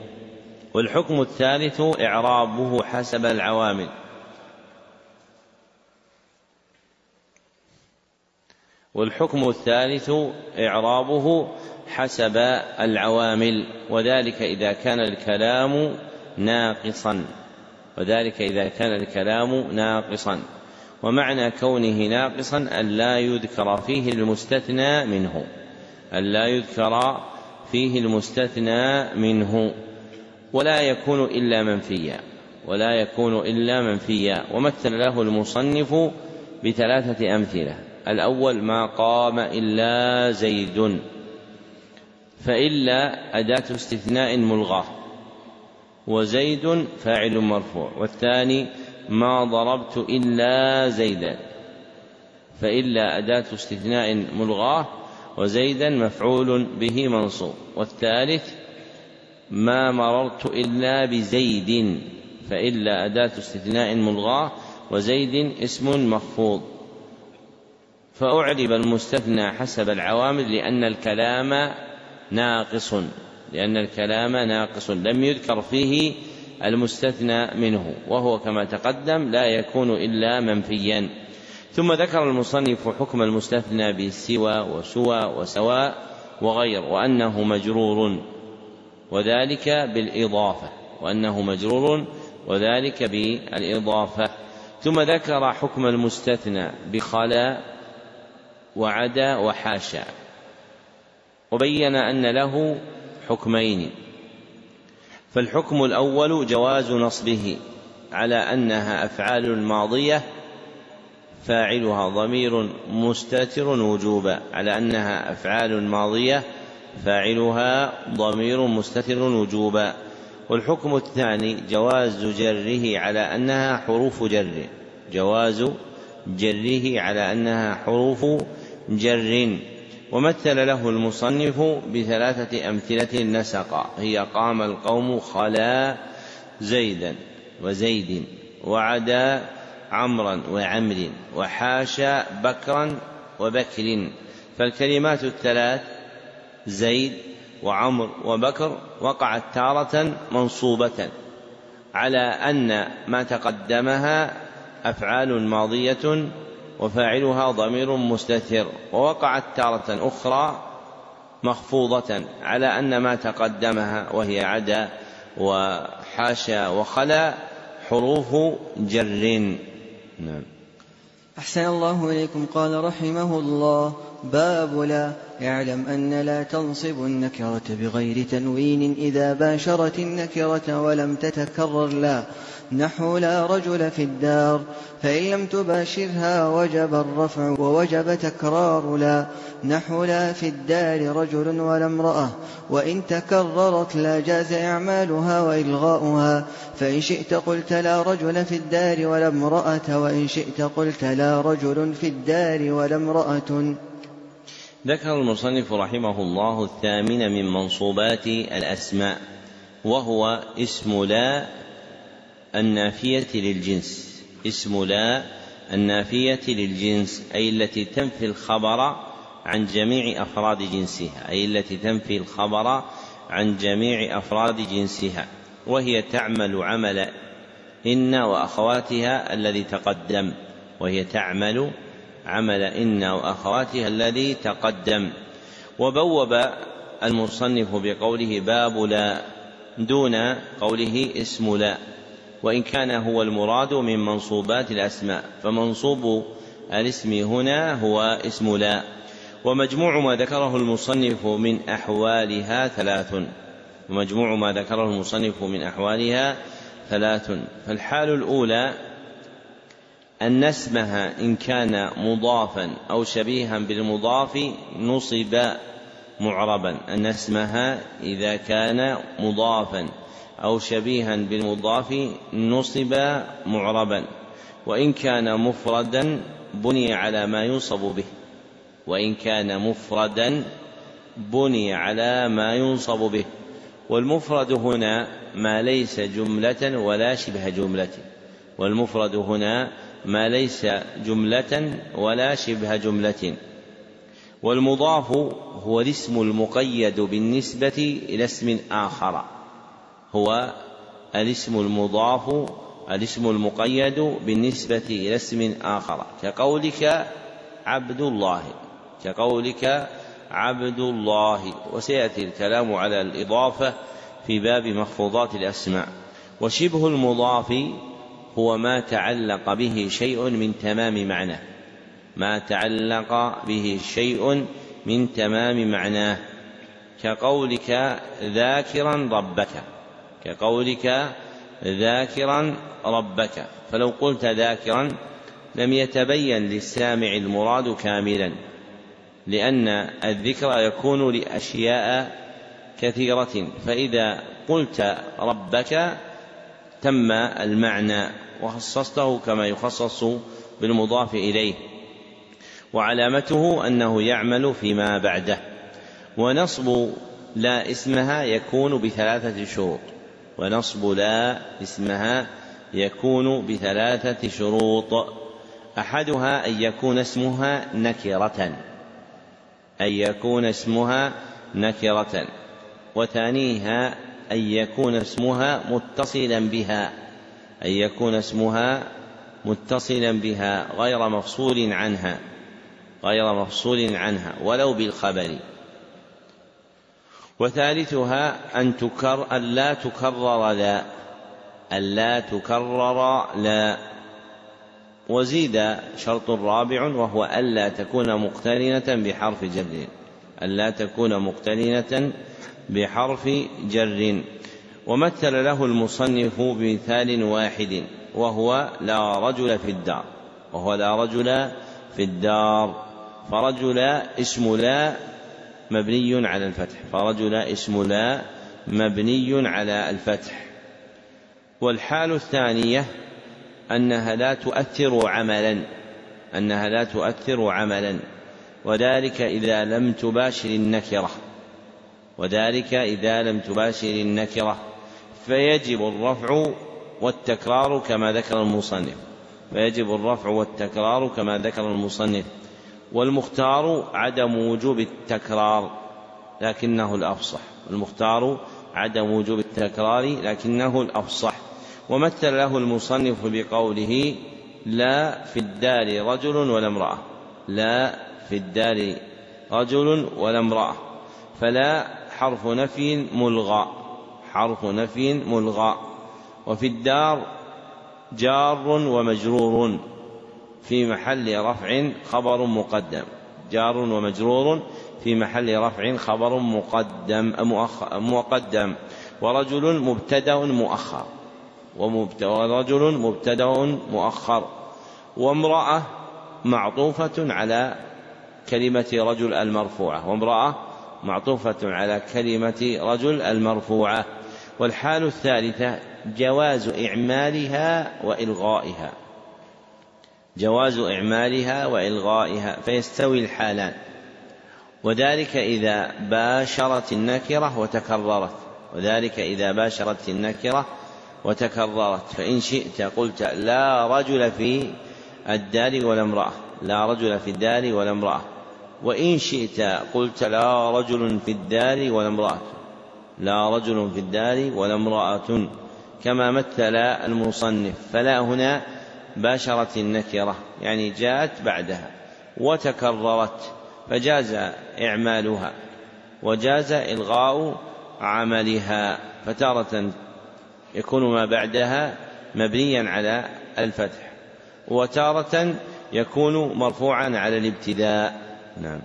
والحكم الثالث إعرابه حسب العوامل. والحكم الثالث إعرابه حسب العوامل وذلك إذا كان الكلام ناقصا. وذلك إذا كان الكلام ناقصا. ومعنى كونه ناقصا أن لا يذكر فيه المستثنى منه. أن لا يذكر فيه المستثنى منه. ولا يكون إلا منفيا. ولا يكون إلا منفيا. ومثل له المصنف بثلاثة أمثلة. الأول ما قام إلا زيد. فإلا أداة استثناء ملغاة. وزيد فاعل مرفوع. والثاني ما ضربت إلا زيدا فإلا أداة استثناء ملغاة وزيدا مفعول به منصوب. والثالث ما مررت إلا بزيد فإلا أداة استثناء ملغاة وزيد اسم مخفوض فأعرب المستثنى حسب العوامل لأن الكلام ناقص لأن الكلام ناقص. لم يذكر فيه المستثنى منه وهو كما تقدم لا يكون إلا منفيا. ثم ذكر المصنف حكم المستثنى بسوى وسوى وسواء وغير وأنه مجرور وذلك بالإضافة وأنه مجرور وذلك بالإضافة. ثم ذكر حكم المستثنى بخلا وعدا وحاشا وبين أن له حكمين. فالحكم الأول جواز نصبه على أنها أفعال ماضية فاعلها ضمير مستتر وجوبا على أنها أفعال ماضية فاعلها ضمير مستتر وجوبا. والحكم الثاني جواز جره على أنها حروف جر جواز جره على أنها حروف جر. ومثل له المصنف بثلاثة أمثلة نسقا هي قام القوم خلا زيدا وزيد وعدا عمرا وعمر وحاشا بكرا وبكر فالكلمات الثلاث زيد وعمر وبكر وقعت تارة منصوبة على أن ما تقدمها أفعال ماضية وفاعلها ضمير مستتر ووقعت تارة أخرى مخفوضة على أن ما تقدمها وهي عدا وحاشا وخلا حروف جر. نعم. أحسن الله إليكم. قال رحمه الله باب لا اعلم أن لا تنصب النكرة بغير تنوين إذا باشرت النكرة ولم تتكرر لا. نحو لا رجل في الدار فإن لم تباشرها وجب الرفع ووجب تكرار لا. نحو لا في الدار رجل ولا امرأة وإن تكررت لا جاز إعمالها وإلغاؤها. فإن شئت قلت لا رجل في الدار ولا امرأة وإن شئت قلت لا رجل في الدار ولا امرأة. ذكر المصنف رحمه الله الثامن من منصوبات الأسماء وهو اسم لا النافية للجنس. اسم لا النافية للجنس أي التي تنفي الخبر عن جميع أفراد جنسها أي التي تنفي الخبر عن جميع أفراد جنسها وهي تعمل عمل إن وأخواتها الذي تقدم وهي تعمل عمل إن وأخواتها الذي تقدم. وبوب المصنف بقوله باب لا دون قوله اسم لا. وإن كان هو المراد من منصوبات الأسماء فمنصوب الاسم هنا هو اسم لا. ومجموع ما ذكره المصنف من أحوالها ثلاث. ومجموع ما ذكره المصنف من أحوالها ثلاث. فالحال الأولى أن اسمها إن كان مضافا أو شبيها بالمضاف نصب معربا. أن اسمها إذا كان مضافا. أو شبيها بالمضاف نصب معربا وإن كان مفردا بني على ما ينصب به وإن كان مفردا بني على ما ينصب به. والمفرد هنا ما ليس جملة ولا شبه جملة والمفرد هنا ما ليس جملة ولا شبه جملة. والمضاف هو الاسم المقيد بالنسبة إلى اسم آخر. هو الاسم المضاف الاسم المقيد بالنسبة إلى اسم آخر. كقولك عبد الله كقولك عبد الله. وسيأتي الكلام على الإضافة في باب مخفوضات الأسماء. وشبه المضاف هو ما تعلق به شيء من تمام معناه. ما تعلق به شيء من تمام معناه. كقولك ذاكرا ربك. كقولك ذاكرا ربك. فلو قلت ذاكرا لم يتبين للسامع المراد كاملا لأن الذكر يكون لأشياء كثيرة. فإذا قلت ربك تم المعنى وخصصته كما يخصص بالمضاف إليه. وعلامته أنه يعمل فيما بعده. ونصب لا اسمها يكون بثلاثة شروط. ونصب لا اسمها يكون بثلاثة شروط. أحدها أن يكون اسمها نكرة. أن يكون اسمها نكرة. وثانيها أن يكون اسمها متصلا بها. أن يكون اسمها متصلا بها غير مفصول عنها. غير مفصول عنها ولو بالخبر. وثالثها أن تكر أن لا تكرر لا أن لا تكرر لا. وزيد شرط رابع وهو ألا تكون مقترنة بحرف جر. ألا تكون مقترنة بحرف جر. ومثل له المصنف بمثال واحد وهو لا رجل في الدار. وهو لا رجل في الدار. فرجل اسم لا مبني على الفتح. فرجل اسم لا مبني على الفتح. والحال الثانية أنها لا تؤثر عملا. أنها لا تؤثر عملا. وذلك إذا لم تباشر النكرة. وذلك إذا لم تباشر النكرة. فيجب الرفع والتكرار كما ذكر المصنف. فيجب الرفع والتكرار كما ذكر المصنف. والمختار عدم وجوب التكرار لكنه الأفصح. المختار عدم وجوب التكرار لكنه الأفصح. ومثل له المصنف بقوله لا في الدار رجل ولا امرأة. لا في الدار رجل ولا امرأة. فلا حرف نفي ملغى. حرف نفي ملغى. وفي الدار جار ومجرور. في محل رفع خبر مقدم. جار ومجرور في محل رفع خبر مقدم مقدم. ورجل مبتدأ مؤخر. ورجل مبتدأ مؤخر. وامرأة معطوفة على كلمة رجل المرفوعة. وامرأة معطوفة على كلمة رجل المرفوعة. والحال الثالثة جواز إعمالها وإلغائها. جواز إعمالها وإلغائها فيستوي الحالان. وذلك إذا باشرت النكرة وتكررت. وذلك إذا باشرت النكرة وتكررت. فإن شئت قلت لا رجل في الدار ولا امرأة. لا رجل في الدار ولا امرأة. وإن شئت قلت لا رجل في الدار ولا امرأة. لا رجل في الدار ولا امرأة. كما مثل المصنف. فلا هنا باشرت النكرة يعني جاءت بعدها وتكررت فجاز إعمالها وجاز إلغاء عملها فتارة يكون ما بعدها مبنيا على الفتح وتارة يكون مرفوعا على الابتداء. نعم.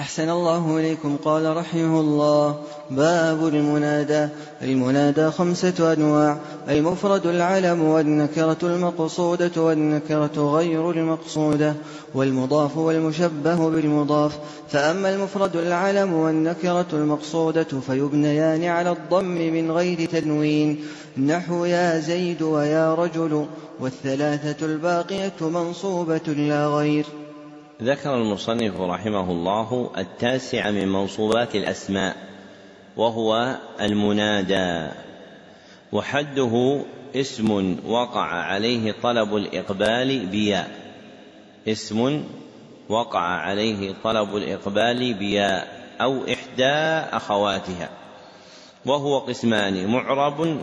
أحسن الله إليكم. قال رحمه الله باب المنادى. المنادى خمسة أنواع المفرد العلم والنكرة المقصودة والنكرة غير المقصودة والمضاف والمشبه بالمضاف. فأما المفرد العلم والنكرة المقصودة فيبنيان على الضم من غير تنوين. نحو يا زيد ويا رجل والثلاثة الباقية منصوبة لا غير. ذكر المصنف رحمه الله التاسع من منصوبات الأسماء وهو المنادى. وحده اسم وقع عليه طلب الإقبال بياء. اسم وقع عليه طلب الإقبال بياء أو إحدى أخواتها. وهو قسمان معرب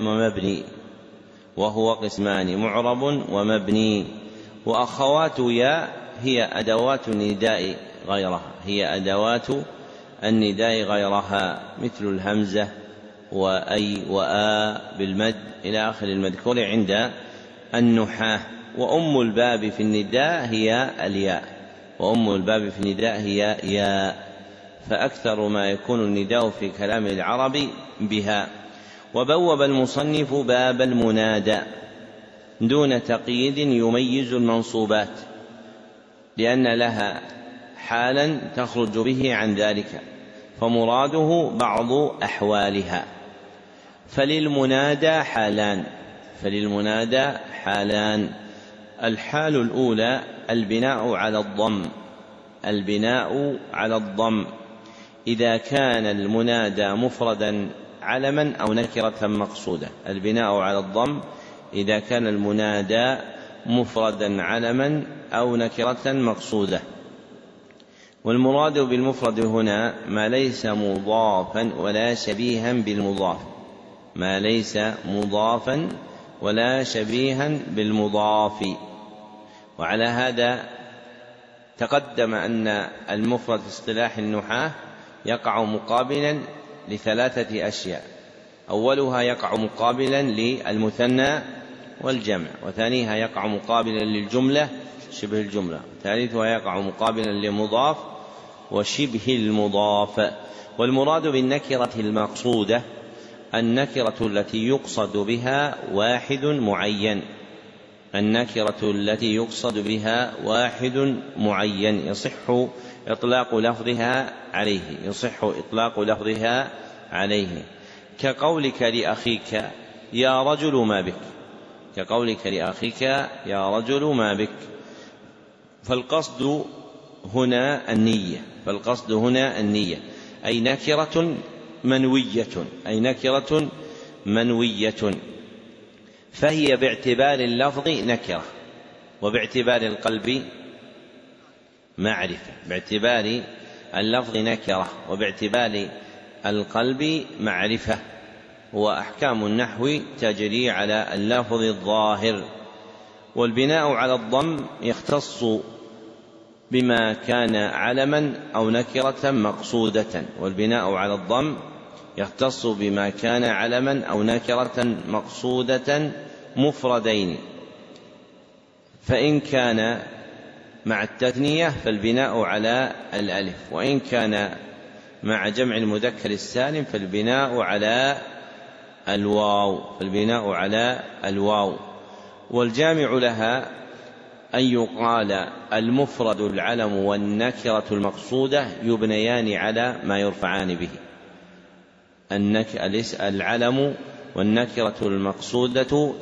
ومبني. وهو قسمان معرب ومبني. وأخوات ياء هي أدوات النداء غيرها هي أدوات النداء غيرها مثل الهمزة وأي وآ بالمد إلى آخر المذكور عند النحاة. وأم الباب في النداء هي الياء وأم الباب في النداء هي ياء. فأكثر ما يكون النداء في كلام العرب بها. وبوب المصنف باب المنادى دون تقييد يميز المنصوبات. لأن لها حالا تخرج به عن ذلك فمراده بعض أحوالها. فللمنادى حالان فللمنادى حالان. الحال الأولى البناء على الضم البناء على الضم. إذا كان المنادى مفردا علما أو نكرة مقصودة البناء على الضم. إذا كان المنادى مفردا علما أو نكرة مقصودة. والمراد بالمفرد هنا ما ليس مضافا ولا شبيها بالمضاف. ما ليس مضافا ولا شبيها بالمضاف. وعلى هذا تقدم أن المفرد في اصطلاح النحاة يقع مقابلا لثلاثة أشياء. أولها يقع مقابلا للمثنى والجمع وثانيها يقع مقابلا للجملة شبه الجملة. ثالثها يقع مقابلا لمضاف وشبه المضاف. والمراد بالنكرة المقصودة النكرة التي يقصد بها واحد معين. النكرة التي يقصد بها واحد معين. يصح إطلاق لفظها عليه. يصح إطلاق لفظها عليه. كقولك لأخيك يا رجل ما بك. كقولك لأخيك يا رجل ما بك. فالقصد هنا النية فالقصد هنا النية أي نكرة منوية أي نكرة منوية. فهي باعتبار اللفظ نكرة وباعتبار القلب معرفة باعتبار اللفظ نكرة وباعتبار القلب معرفة. وأحكام النحو تجري على اللفظ الظاهر. والبناء على الضم يختص بما كان علما أو نكرة مقصودة. والبناء على الضم يختص بما كان علما أو نكرة مقصودة مفردين. فإن كان مع التثنية فالبناء على الألف وإن كان مع جمع المذكر السالم فالبناء على الواو فالبناء على الواو. والجامع لها أن يقال المفرد العلم والنكرة المقصودة يبنيان على ما يرفعان به. النك العلم والنكرة المقصودة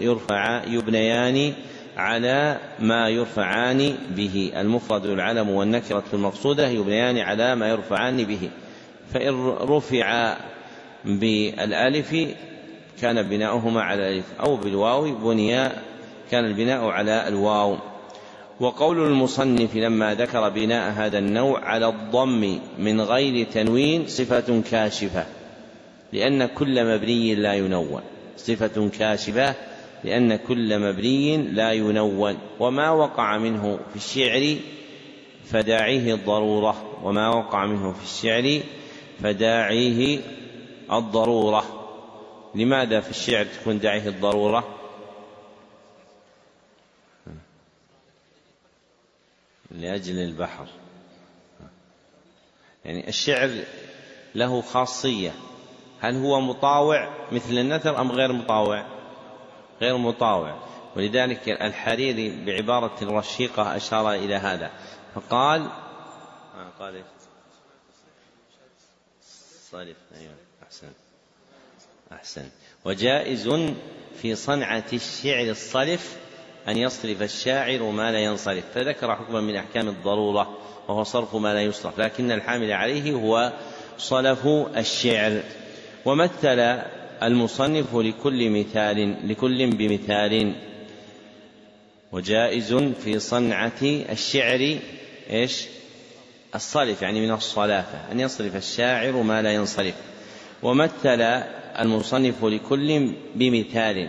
يرفع يبنيان على ما يرفعان به. المفرد العلم والنكرة المقصودة يبنيان على ما يرفعان به. فإن رفع بالألف كان بناؤهما على الألف أو بالواو بني كان البناء على الواو. وقول المصنف لما ذكر بناء هذا النوع على الضم من غير تنوين صفة كاشفة لأن كل مبني لا ينون. صفة كاشفة لأن كل مبني لا ينون. وما وقع منه في الشعر فداعيه الضرورة. وما وقع منه في الشعر فداعيه الضرورة. لماذا في الشعر تكون داعيه الضرورة؟ لأجل البحر. يعني الشعر له خاصية. هل هو مطاوع مثل النثر أم غير مطاوع؟ غير مطاوع. ولذلك الحريري بعبارة رشيقة أشار إلى هذا. فقال آه قال صرف أيوة أحسن. أحسن وجائز في صنعة الشعر الصرف أن يصرف الشاعر ما لا ينصرف. فذكر حكما من أحكام الضرورة وهو صرف ما لا يصرف. لكن الحامل عليه هو صلف الشعر. ومثل المصنف لكل مثال لكل بمثال. وجائز في صنعة الشعر إيش؟ الصرف يعني من الصلافة أن يصرف الشاعر ما لا ينصرف. ومثل المصنف لكل بمثال.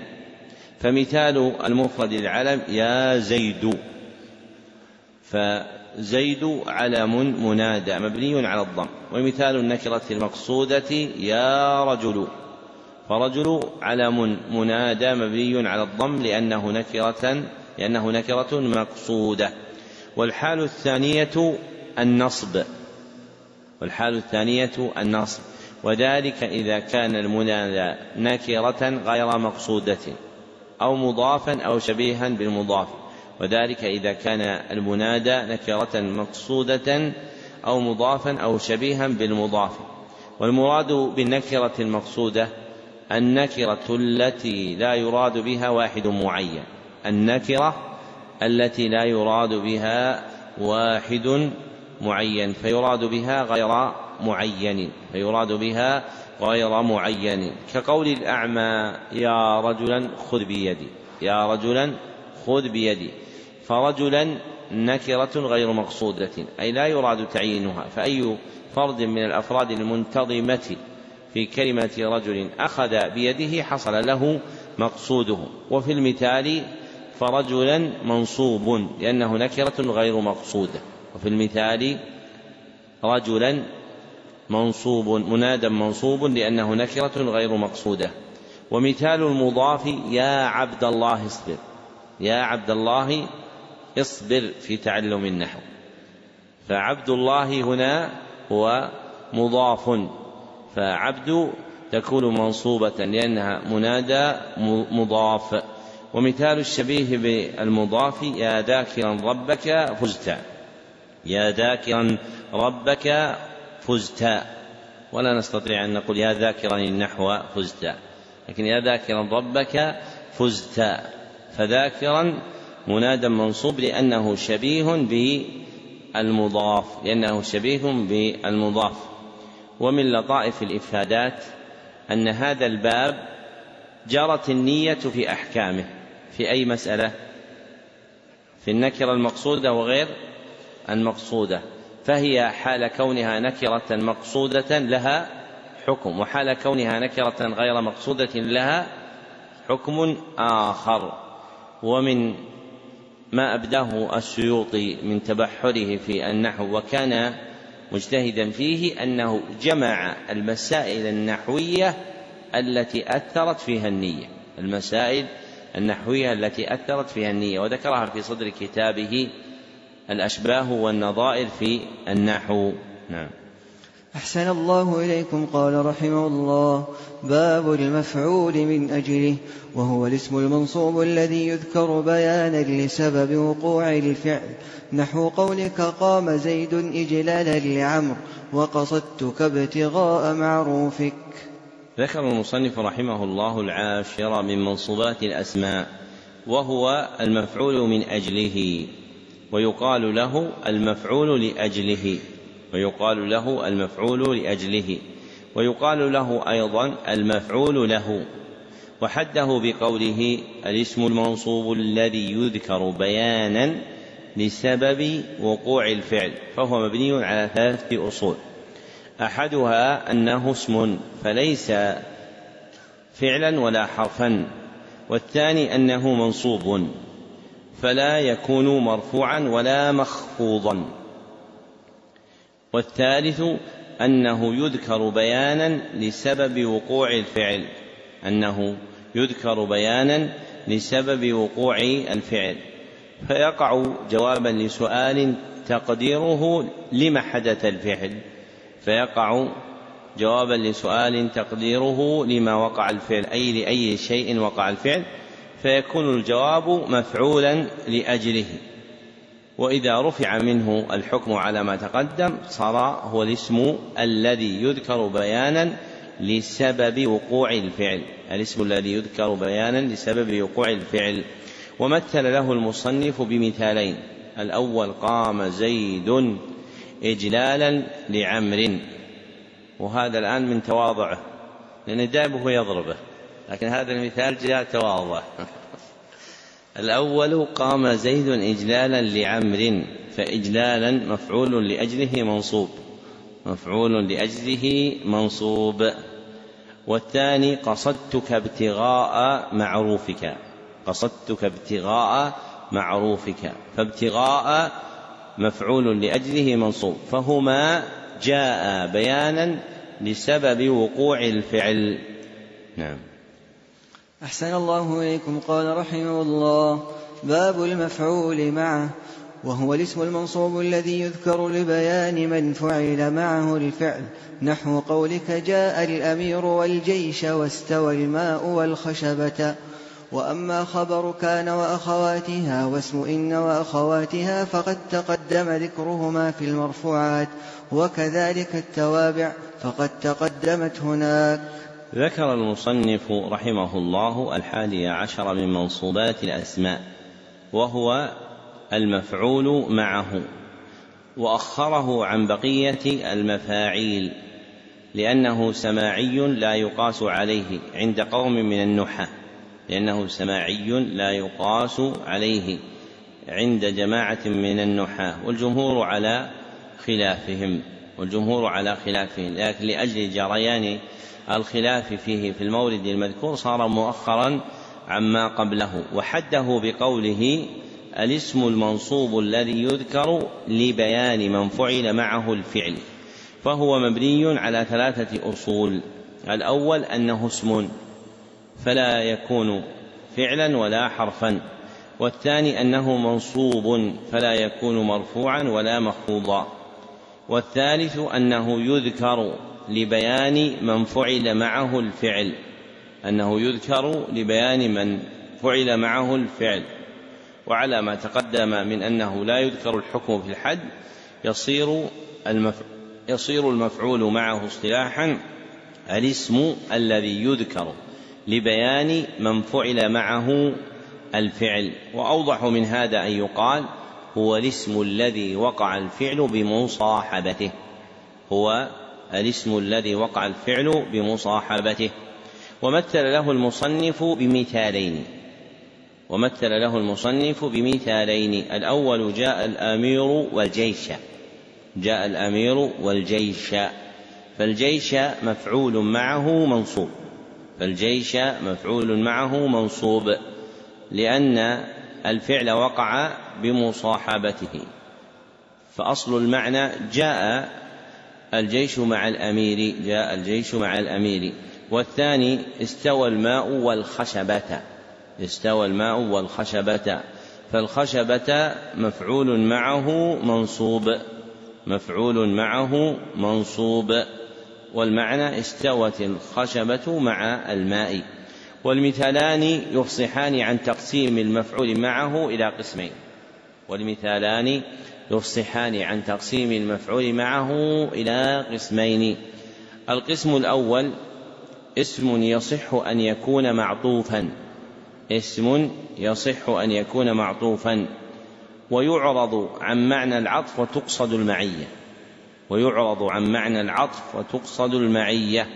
فمثال المفرد العلم يا زيد. فزيد علم منادى مبني على الضم. ومثال النكرة المقصودة يا رجل. فرجل علم منادى مبني على الضم لأنه نكرة لأنه نكرة مقصودة. والحال الثانية النصب. والحال الثانية النصب. وذلك إذا كان المنادى نكرة غير مقصودة أو مضافا أو شبيها بالمضاف. وذلك إذا كان المنادى نكرة مقصودة أو مضافا أو شبيها بالمضاف. والمراد بالنكرة المقصودة النكرة التي لا يراد بها واحد معين. النكرة التي لا يراد بها واحد معين فيراد بها غير معين فيراد بها غير معين. كقول الأعمى يا رجلا خذ بيدي يا رجلا خذ بيدي. فرجلا نكرة غير مقصودة أي لا يراد تعيينها. فأي فرد من الأفراد المنتظمة في كلمة رجل أخذ بيده حصل له مقصوده. وفي المثال فرجلا منصوب لأنه نكرة غير مقصودة. وفي المثال رجلا منصوب منادى منصوب لأنه نكرة غير مقصودة. ومثال المضاف يا عبد الله اصبر. يا عبد الله اصبر في تعلم النحو. فعبد الله هنا هو مضاف. فعبد تكون منصوبة لأنها منادى مضاف. ومثال الشبيه بالمضاف يا ذاكرا ربك فزت يا ذاكرا ربك فزت. ولا نستطيع أن نقول يا ذاكرا النحو فزت. لكن يا ذاكرا ربك فزت. فذاكرا منادى منصوب لأنه شبيه بالمضاف لأنه شبيه بالمضاف. ومن لطائف الإفادات أن هذا الباب جرت النية في أحكامه. في أي مسألة؟ في النكرة المقصودة وغير المقصودة. فهي حال كونها نكرة مقصودة لها حكم وحال كونها نكرة غير مقصودة لها حكم آخر. ومن ما أبداه السيوطي من تبحره في النحو وكان مجتهدا فيه أنه جمع المسائل النحوية التي أثرت فيها النية المسائل النحوية التي أثرت فيها النية وذكرها في صدر كتابه الأشباه والنظائر في النحو. نعم. أحسن الله إليكم قال رحمه الله. باب المفعول من أجله وهو الاسم المنصوب الذي يذكر بيانا لسبب وقوع الفعل. نحو قولك قام زيد إجلالا لعمر وقصدتك ابتغاء معروفك. ذكر المصنف رحمه الله العاشر من منصوبات الأسماء وهو المفعول من أجله. ويقال له المفعول لأجله. ويقال له المفعول لأجله. ويقال له أيضا المفعول له. وحده بقوله الاسم المنصوب الذي يذكر بيانا لسبب وقوع الفعل فهو مبني على ثلاثة أصول. أحدها أنه اسم فليس فعلا ولا حرفا. والثاني أنه منصوب. فلا يكون مرفوعا ولا مخفوضا. والثالث أنه يذكر بيانا لسبب وقوع الفعل. أنه يذكر بيانا لسبب وقوع الفعل. فيقع جوابا لسؤال تقديره لم حدث الفعل. فيقع جوابا لسؤال تقديره لما وقع الفعل أي لأي شيء وقع الفعل. فيكون الجواب مفعولا لأجله. وإذا رفع منه الحكم على ما تقدم صار هو الاسم الذي يذكر بيانا لسبب وقوع الفعل. الاسم الذي يذكر بيانا لسبب وقوع الفعل. ومثل له المصنف بمثالين. الأول قام زيد إجلالا لعمر وهذا الآن من تواضعه لأن دائما هو يضربه. لكن هذا المثال جاء تواضع. الأول قام زيد إجلالا لعمر فإجلالا مفعول لأجله منصوب. مفعول لأجله منصوب. والثاني قصدتك ابتغاء معروفك. قصدتك ابتغاء معروفك. فابتغاء مفعول لأجله منصوب. فهما جاء بيانا لسبب وقوع الفعل. نعم. أحسن الله إليكم. قال رحمه الله باب المفعول معه وهو الاسم المنصوب الذي يذكر لبيان من فعل معه الفعل نحو قولك جاء الأمير والجيش واستوى الماء والخشبة وأما خبر كان وأخواتها واسم إن وأخواتها فقد تقدم ذكرهما في المرفوعات وكذلك التوابع فقد تقدمت هناك. ذكر المصنف رحمه الله الحادي عشر من منصوبات الأسماء وهو المفعول معه وأخره عن بقية المفاعيل لأنه سماعي لا يقاس عليه عند قوم من النحاة لأنه سماعي لا يقاس عليه عند جماعة من النحاة والجمهور على خلافهم. والجمهور على خلافهم لكن لأجل جريان الخلاف فيه في المورد المذكور صار مؤخرا عما قبله. وحده بقوله الاسم المنصوب الذي يذكر لبيان من فعل معه الفعل. فهو مبني على ثلاثة أصول. الأول أنه اسم فلا يكون فعلا ولا حرفا. والثاني أنه منصوب فلا يكون مرفوعا ولا مخفوضا. والثالث أنه يذكر لبيان من فعل معه الفعل أنه يذكر لبيان من فعل معه الفعل وعلى ما تقدم من أنه لا يذكر الحكم في الحد يصير. يصير المفعول معه اصطلاحا الاسم الذي يذكر لبيان من فعل معه الفعل وأوضح من هذا أن يقال هو الاسم الذي وقع الفعل بمصاحبته. هو الاسم الذي وقع الفعل بمصاحبته. ومثل له المصنف بمثالين. ومثل له المصنف بمثالين. الأول جاء الأمير والجيش. جاء الأمير والجيش. فالجيش مفعول معه منصوب. فالجيش مفعول معه منصوب. لأن الفعل وقع بمصاحبته. فأصل المعنى جاء الجيش مع الأمير جاء الجيش مع الأمير. والثاني استوى الماء والخشبة. استوى الماء والخشبة. فالخشبة مفعول معه منصوب. مفعول معه منصوب. والمعنى استوت الخشبة مع الماء. والمثالان يفصحان عن تقسيم المفعول معه إلى قسمين. والمثالان يفصحان عن تقسيم المفعول معه إلى قسمين. القسم الأول اسم يصح أن يكون معطوفا. اسم يصح أن يكون معطوفا. ويعرض عن معنى العطف وتقصد المعية. ويعرض عن معنى العطف وتقصد المعية.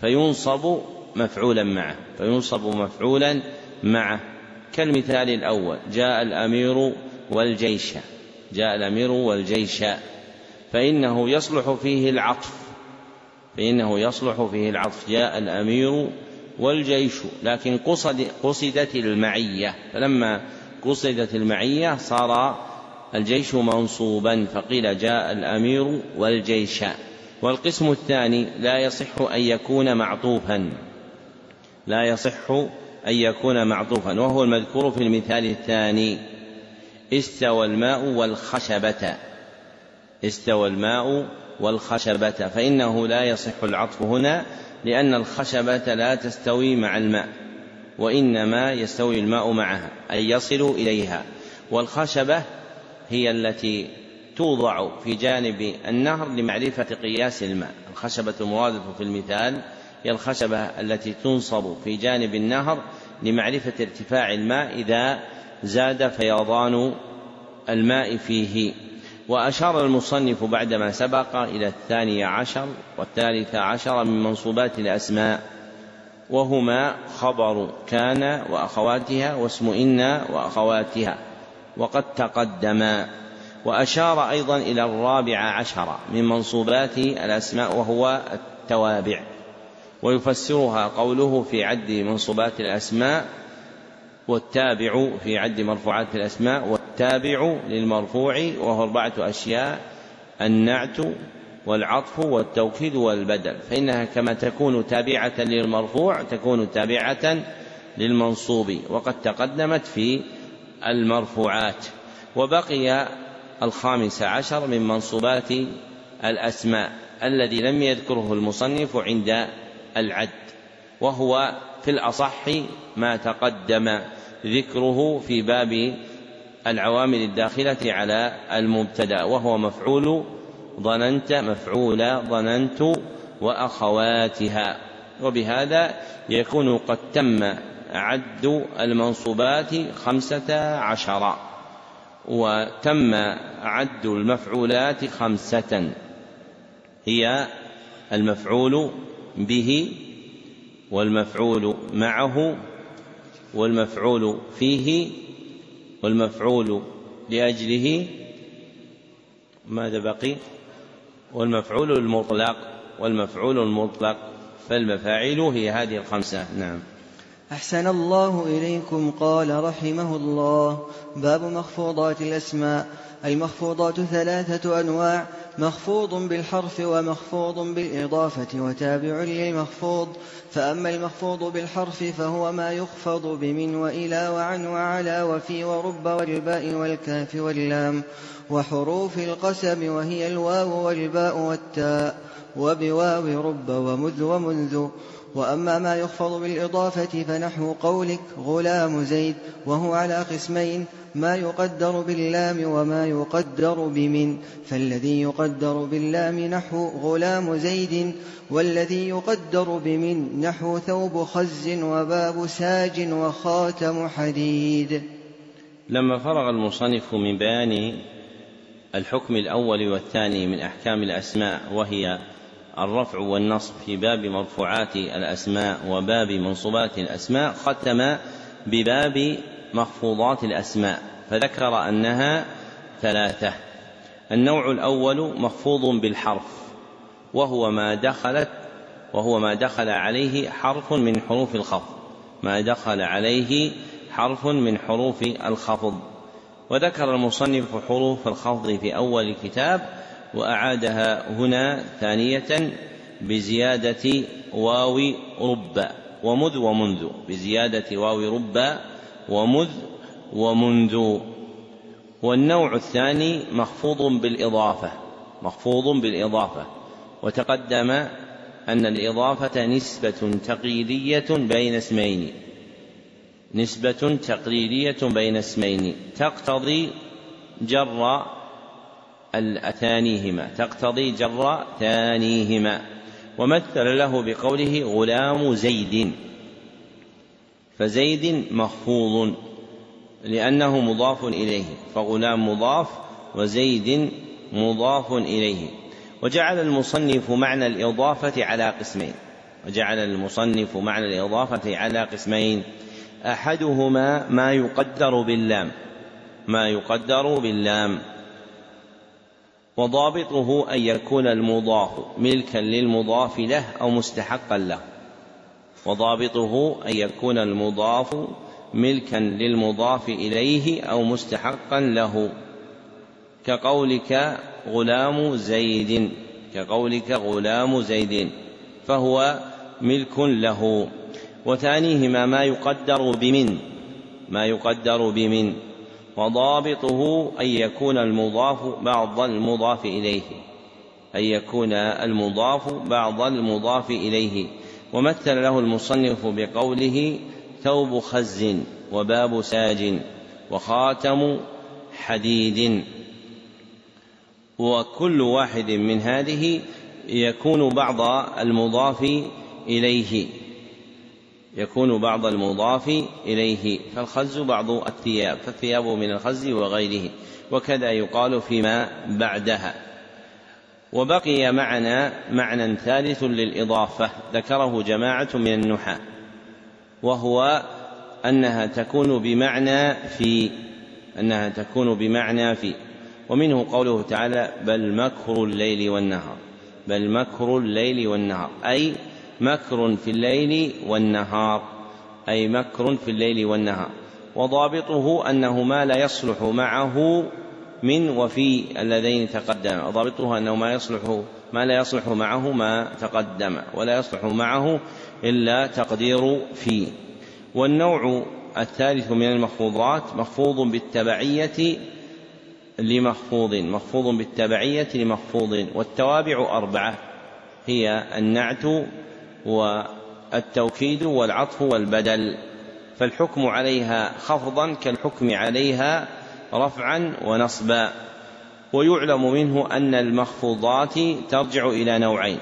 فينصب مفعولا معه. فينصب مفعولا معه. كالمثال الأول جاء الأمير والجيش جاء الأمير والجيش فإنه يصلح فيه العطف فإنه يصلح فيه العطف. جاء الأمير والجيش لكن قصد قصدت المعية. فلما قصدت المعية صار الجيش منصوبا فقيل جاء الأمير والجيش. والقسم الثاني لا يصح أن يكون معطوفا. لا يصح أن يكون معطوفا. وهو المذكور في المثال الثاني. استوى الماء والخشبة. استوى الماء والخشبة. فإنه لا يصح العطف هنا لأن الخشبة لا تستوي مع الماء وإنما يستوي الماء معها أي يصل إليها. والخشبة هي التي توضع في جانب النهر لمعرفة قياس الماء. الخشبة المرادة في المثال هي الخشبة التي تنصب في جانب النهر لمعرفة ارتفاع الماء إذا زاد فيضان الماء فيه. وأشار المصنف بعدما سبق إلى الثاني عشر والثالث عشر من منصوبات الأسماء. وهما خبر كان وأخواتها واسم إن وأخواتها. وقد تقدما. وأشار أيضا إلى الرابع عشر من منصوبات الأسماء وهو التوابع. ويفسرها قوله في عد منصوبات الأسماء والتابع في عد مرفوعات الأسماء والتابع للمرفوع وهو أربعة أشياء النعت والعطف والتوكيد والبدل. فإنها كما تكون تابعة للمرفوع تكون تابعة للمنصوب وقد تقدمت في المرفوعات. وبقي الخامس عشر من منصوبات الأسماء الذي لم يذكره المصنف عند العد وهو في الأصح ما تقدم. ذكره في باب العوامل الداخلة على المبتدأ وهو مفعول ظننت مفعول ظننت وأخواتها. وبهذا يكون قد تم عد المنصوبات خمسة عشر وتم عد المفعولات خمسة. هي المفعول به والمفعول معه والمفعول فيه والمفعول لأجله ماذا بقي؟ والمفعول المطلق والمفعول المطلق فالمفاعيل هي هذه الخمسة. نعم. أحسن الله إليكم قال رحمه الله باب مخفوضات الأسماء. المخفوضات ثلاثة أنواع مخفوض بالحرف ومخفوض بالإضافة وتابع للمخفوض. فأما المخفوض بالحرف فهو ما يخفض بمن وإلى وعن وعلى وفي ورب والباء والكاف واللام. وحروف القسم وهي الواو والباء والتاء. وبواو رب ومذ ومنذ. وأما ما يخفض بالإضافة فنحو قولك غلام زيد وهو على قسمين ما يقدر باللام وما يقدر بمن. فالذي يقدر باللام نحو غلام زيد والذي يقدر بمن نحو ثوب خز وباب ساج وخاتم حديد. لما فرغ المصنف من بيان الحكم الأول والثاني من أحكام الأسماء وهي الرفع والنصب في باب مرفوعات الأسماء وباب منصوبات الأسماء ختم بباب مخفوضات الأسماء فذكر أنها ثلاثة. النوع الأول مخفوض بالحرف وهو ما دخلت وهو ما دخل عليه حرف من حروف الخفض. ما دخل عليه حرف من حروف الخفض. وذكر المصنف حروف الخفض في أول الكتاب وأعادها هنا ثانية بزيادة واو رب ومذ ومنذ بزيادة واو رب ومذ ومنذ. والنوع الثاني مخفوض بالإضافة مخفوض بالإضافة. وتقدم أن الإضافة نسبة تقليدية بين اسمين. نسبة تقليدية بين اسمين. تقتضي جر الأثانيهما تقتضي جر ثانيهما. ومثل له بقوله غلام زيد. فزيد مخفوض لأنه مضاف إليه فغلام مضاف وزيد مضاف إليه. وجعل المصنف معنى الإضافة على قسمين. وجعل المصنف معنى الإضافة على قسمين. أحدهما ما يقدر باللام. ما يقدر باللام. وضابطه أن يكون المضاف ملكا للمضاف له أو مستحقا له. وضابطه أن يكون المضاف ملكا للمضاف إليه أو مستحقا له. كقولك غلام زيد كقولك غلام زيد فهو ملك له. وثانيهما ما يقدر بمن ما يقدر بمن وضابطه أن يكون المضاف بعض المضاف إليه أن يكون المضاف بعض المضاف إليه. ومثل له المصنف بقوله ثوب خز وباب ساج وخاتم حديد. وكل واحد من هذه يكون بعض المضاف إليه. يكون بعض المضاف إليه. فالخز بعض الثياب فالثياب من الخز وغيره. وكذا يقال فيما بعدها. وبقي معنا معنى ثالث للإضافة. ذكره جماعة من النحاة وهو أنها تكون بمعنى في أنها تكون بمعنى في. ومنه قوله تعالى بل مكر الليل والنهار بل مكر الليل والنهار أي مكر في الليل والنهار أي مكر في الليل والنهار. وضابطه أنه ما لا يصلح معه من وفي اللذين تقدم. ضابطه أنه ما يصلح ما لا يصلح معه ما تقدم ولا يصلح معه إلا تقدير في والنوع الثالث من المخفوضات مخفوض بالتبعية لمخفوض مخفوض بالتبعية لمخفوض. والتوابع أربعة هي النعت والتوكيد والعطف والبدل. فالحكم عليها خفضا كالحكم عليها رفعا ونصبا. ويعلم منه أن المخفوضات ترجع إلى نوعين.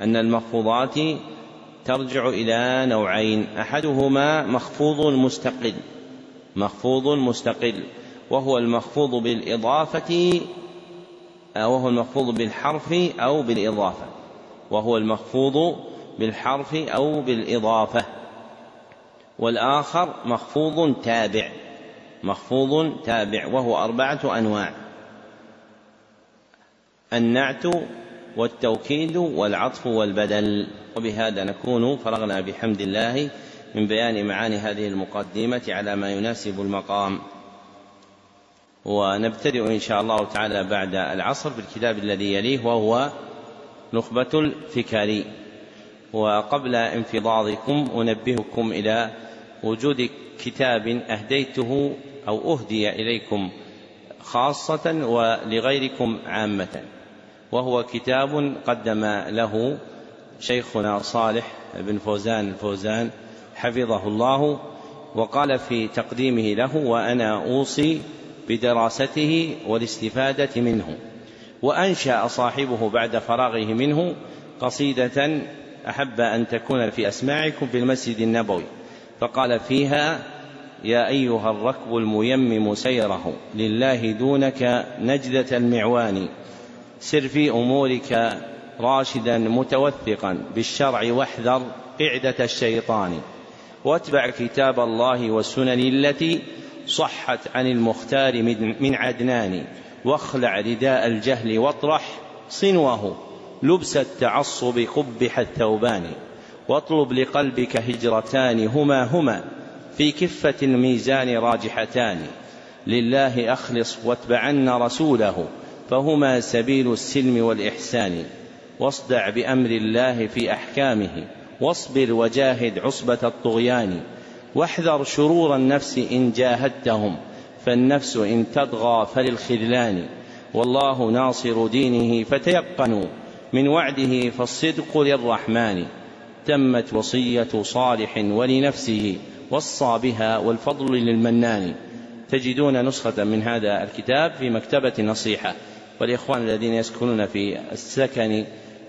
أن المخفوضات ترجع إلى نوعين. أحدهما مخفوض مستقل. مخفوض مستقل. وهو المخفوض بالإضافة وهو المخفوض بالحرف أو بالإضافة. وهو المخفوض بالحرف أو بالإضافة. والآخر مخفوض تابع. مخفوض تابع وهو أربعة أنواع. النعت والتوكيد والعطف والبدل. وبهذا نكون فرغنا بحمد الله من بيان معاني هذه المقدمة على ما يناسب المقام. ونبتدئ إن شاء الله تعالى بعد العصر بالكتاب الذي يليه وهو نخبة الفكاري. وقبل انفضاضكم أنبهكم إلى وجود كتاب أهديته أو أهدي إليكم خاصة ولغيركم عامة. وهو كتاب قدم له شيخنا صالح بن فوزان الفوزان حفظه الله وقال في تقديمه له وأنا أوصي بدراسته والاستفادة منه. وأنشأ صاحبه بعد فراغه منه قصيدة أحب أن تكون في أسماعكم في المسجد النبوي. فقال فيها يا أيها الركب الميمم سيره لله دونك نجدة المعوان. سر في أمورك راشدا متوثقا بالشرع واحذر قعدة الشيطان. واتبع كتاب الله والسنن التي صحت عن المختار من عدنان. واخلع رداء الجهل واطرح صنوه. لبس التعصب قبح الثوبان. واطلب لقلبك هجرتان هما هما. في كفة الميزان راجحتان. لله أخلص واتبعن رسوله فهما سبيل السلم والإحسان. واصدع بأمر الله في أحكامه واصبر وجاهد عصبة الطغيان. واحذر شرور النفس إن جاهدتهم فالنفس إن تطغى فللخذلان. والله ناصر دينه فتيقنوا من وعده فالصدق للرحمن. تمت وصية صالح ولنفسه. وصى بها والفضل للمنان. تجدون نسخة من هذا الكتاب في مكتبة نصيحة. والإخوان الذين يسكنون في السكن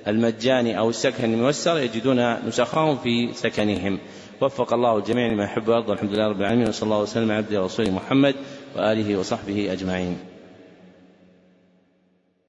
المجاني أو السكن الميسر يجدون نسخهم في سكنهم. وفق الله الجميع لما يحب ويرضى الحمد لله رب العالمين وصلى الله وسلم على عبده ورسوله محمد وآله وصحبه أجمعين.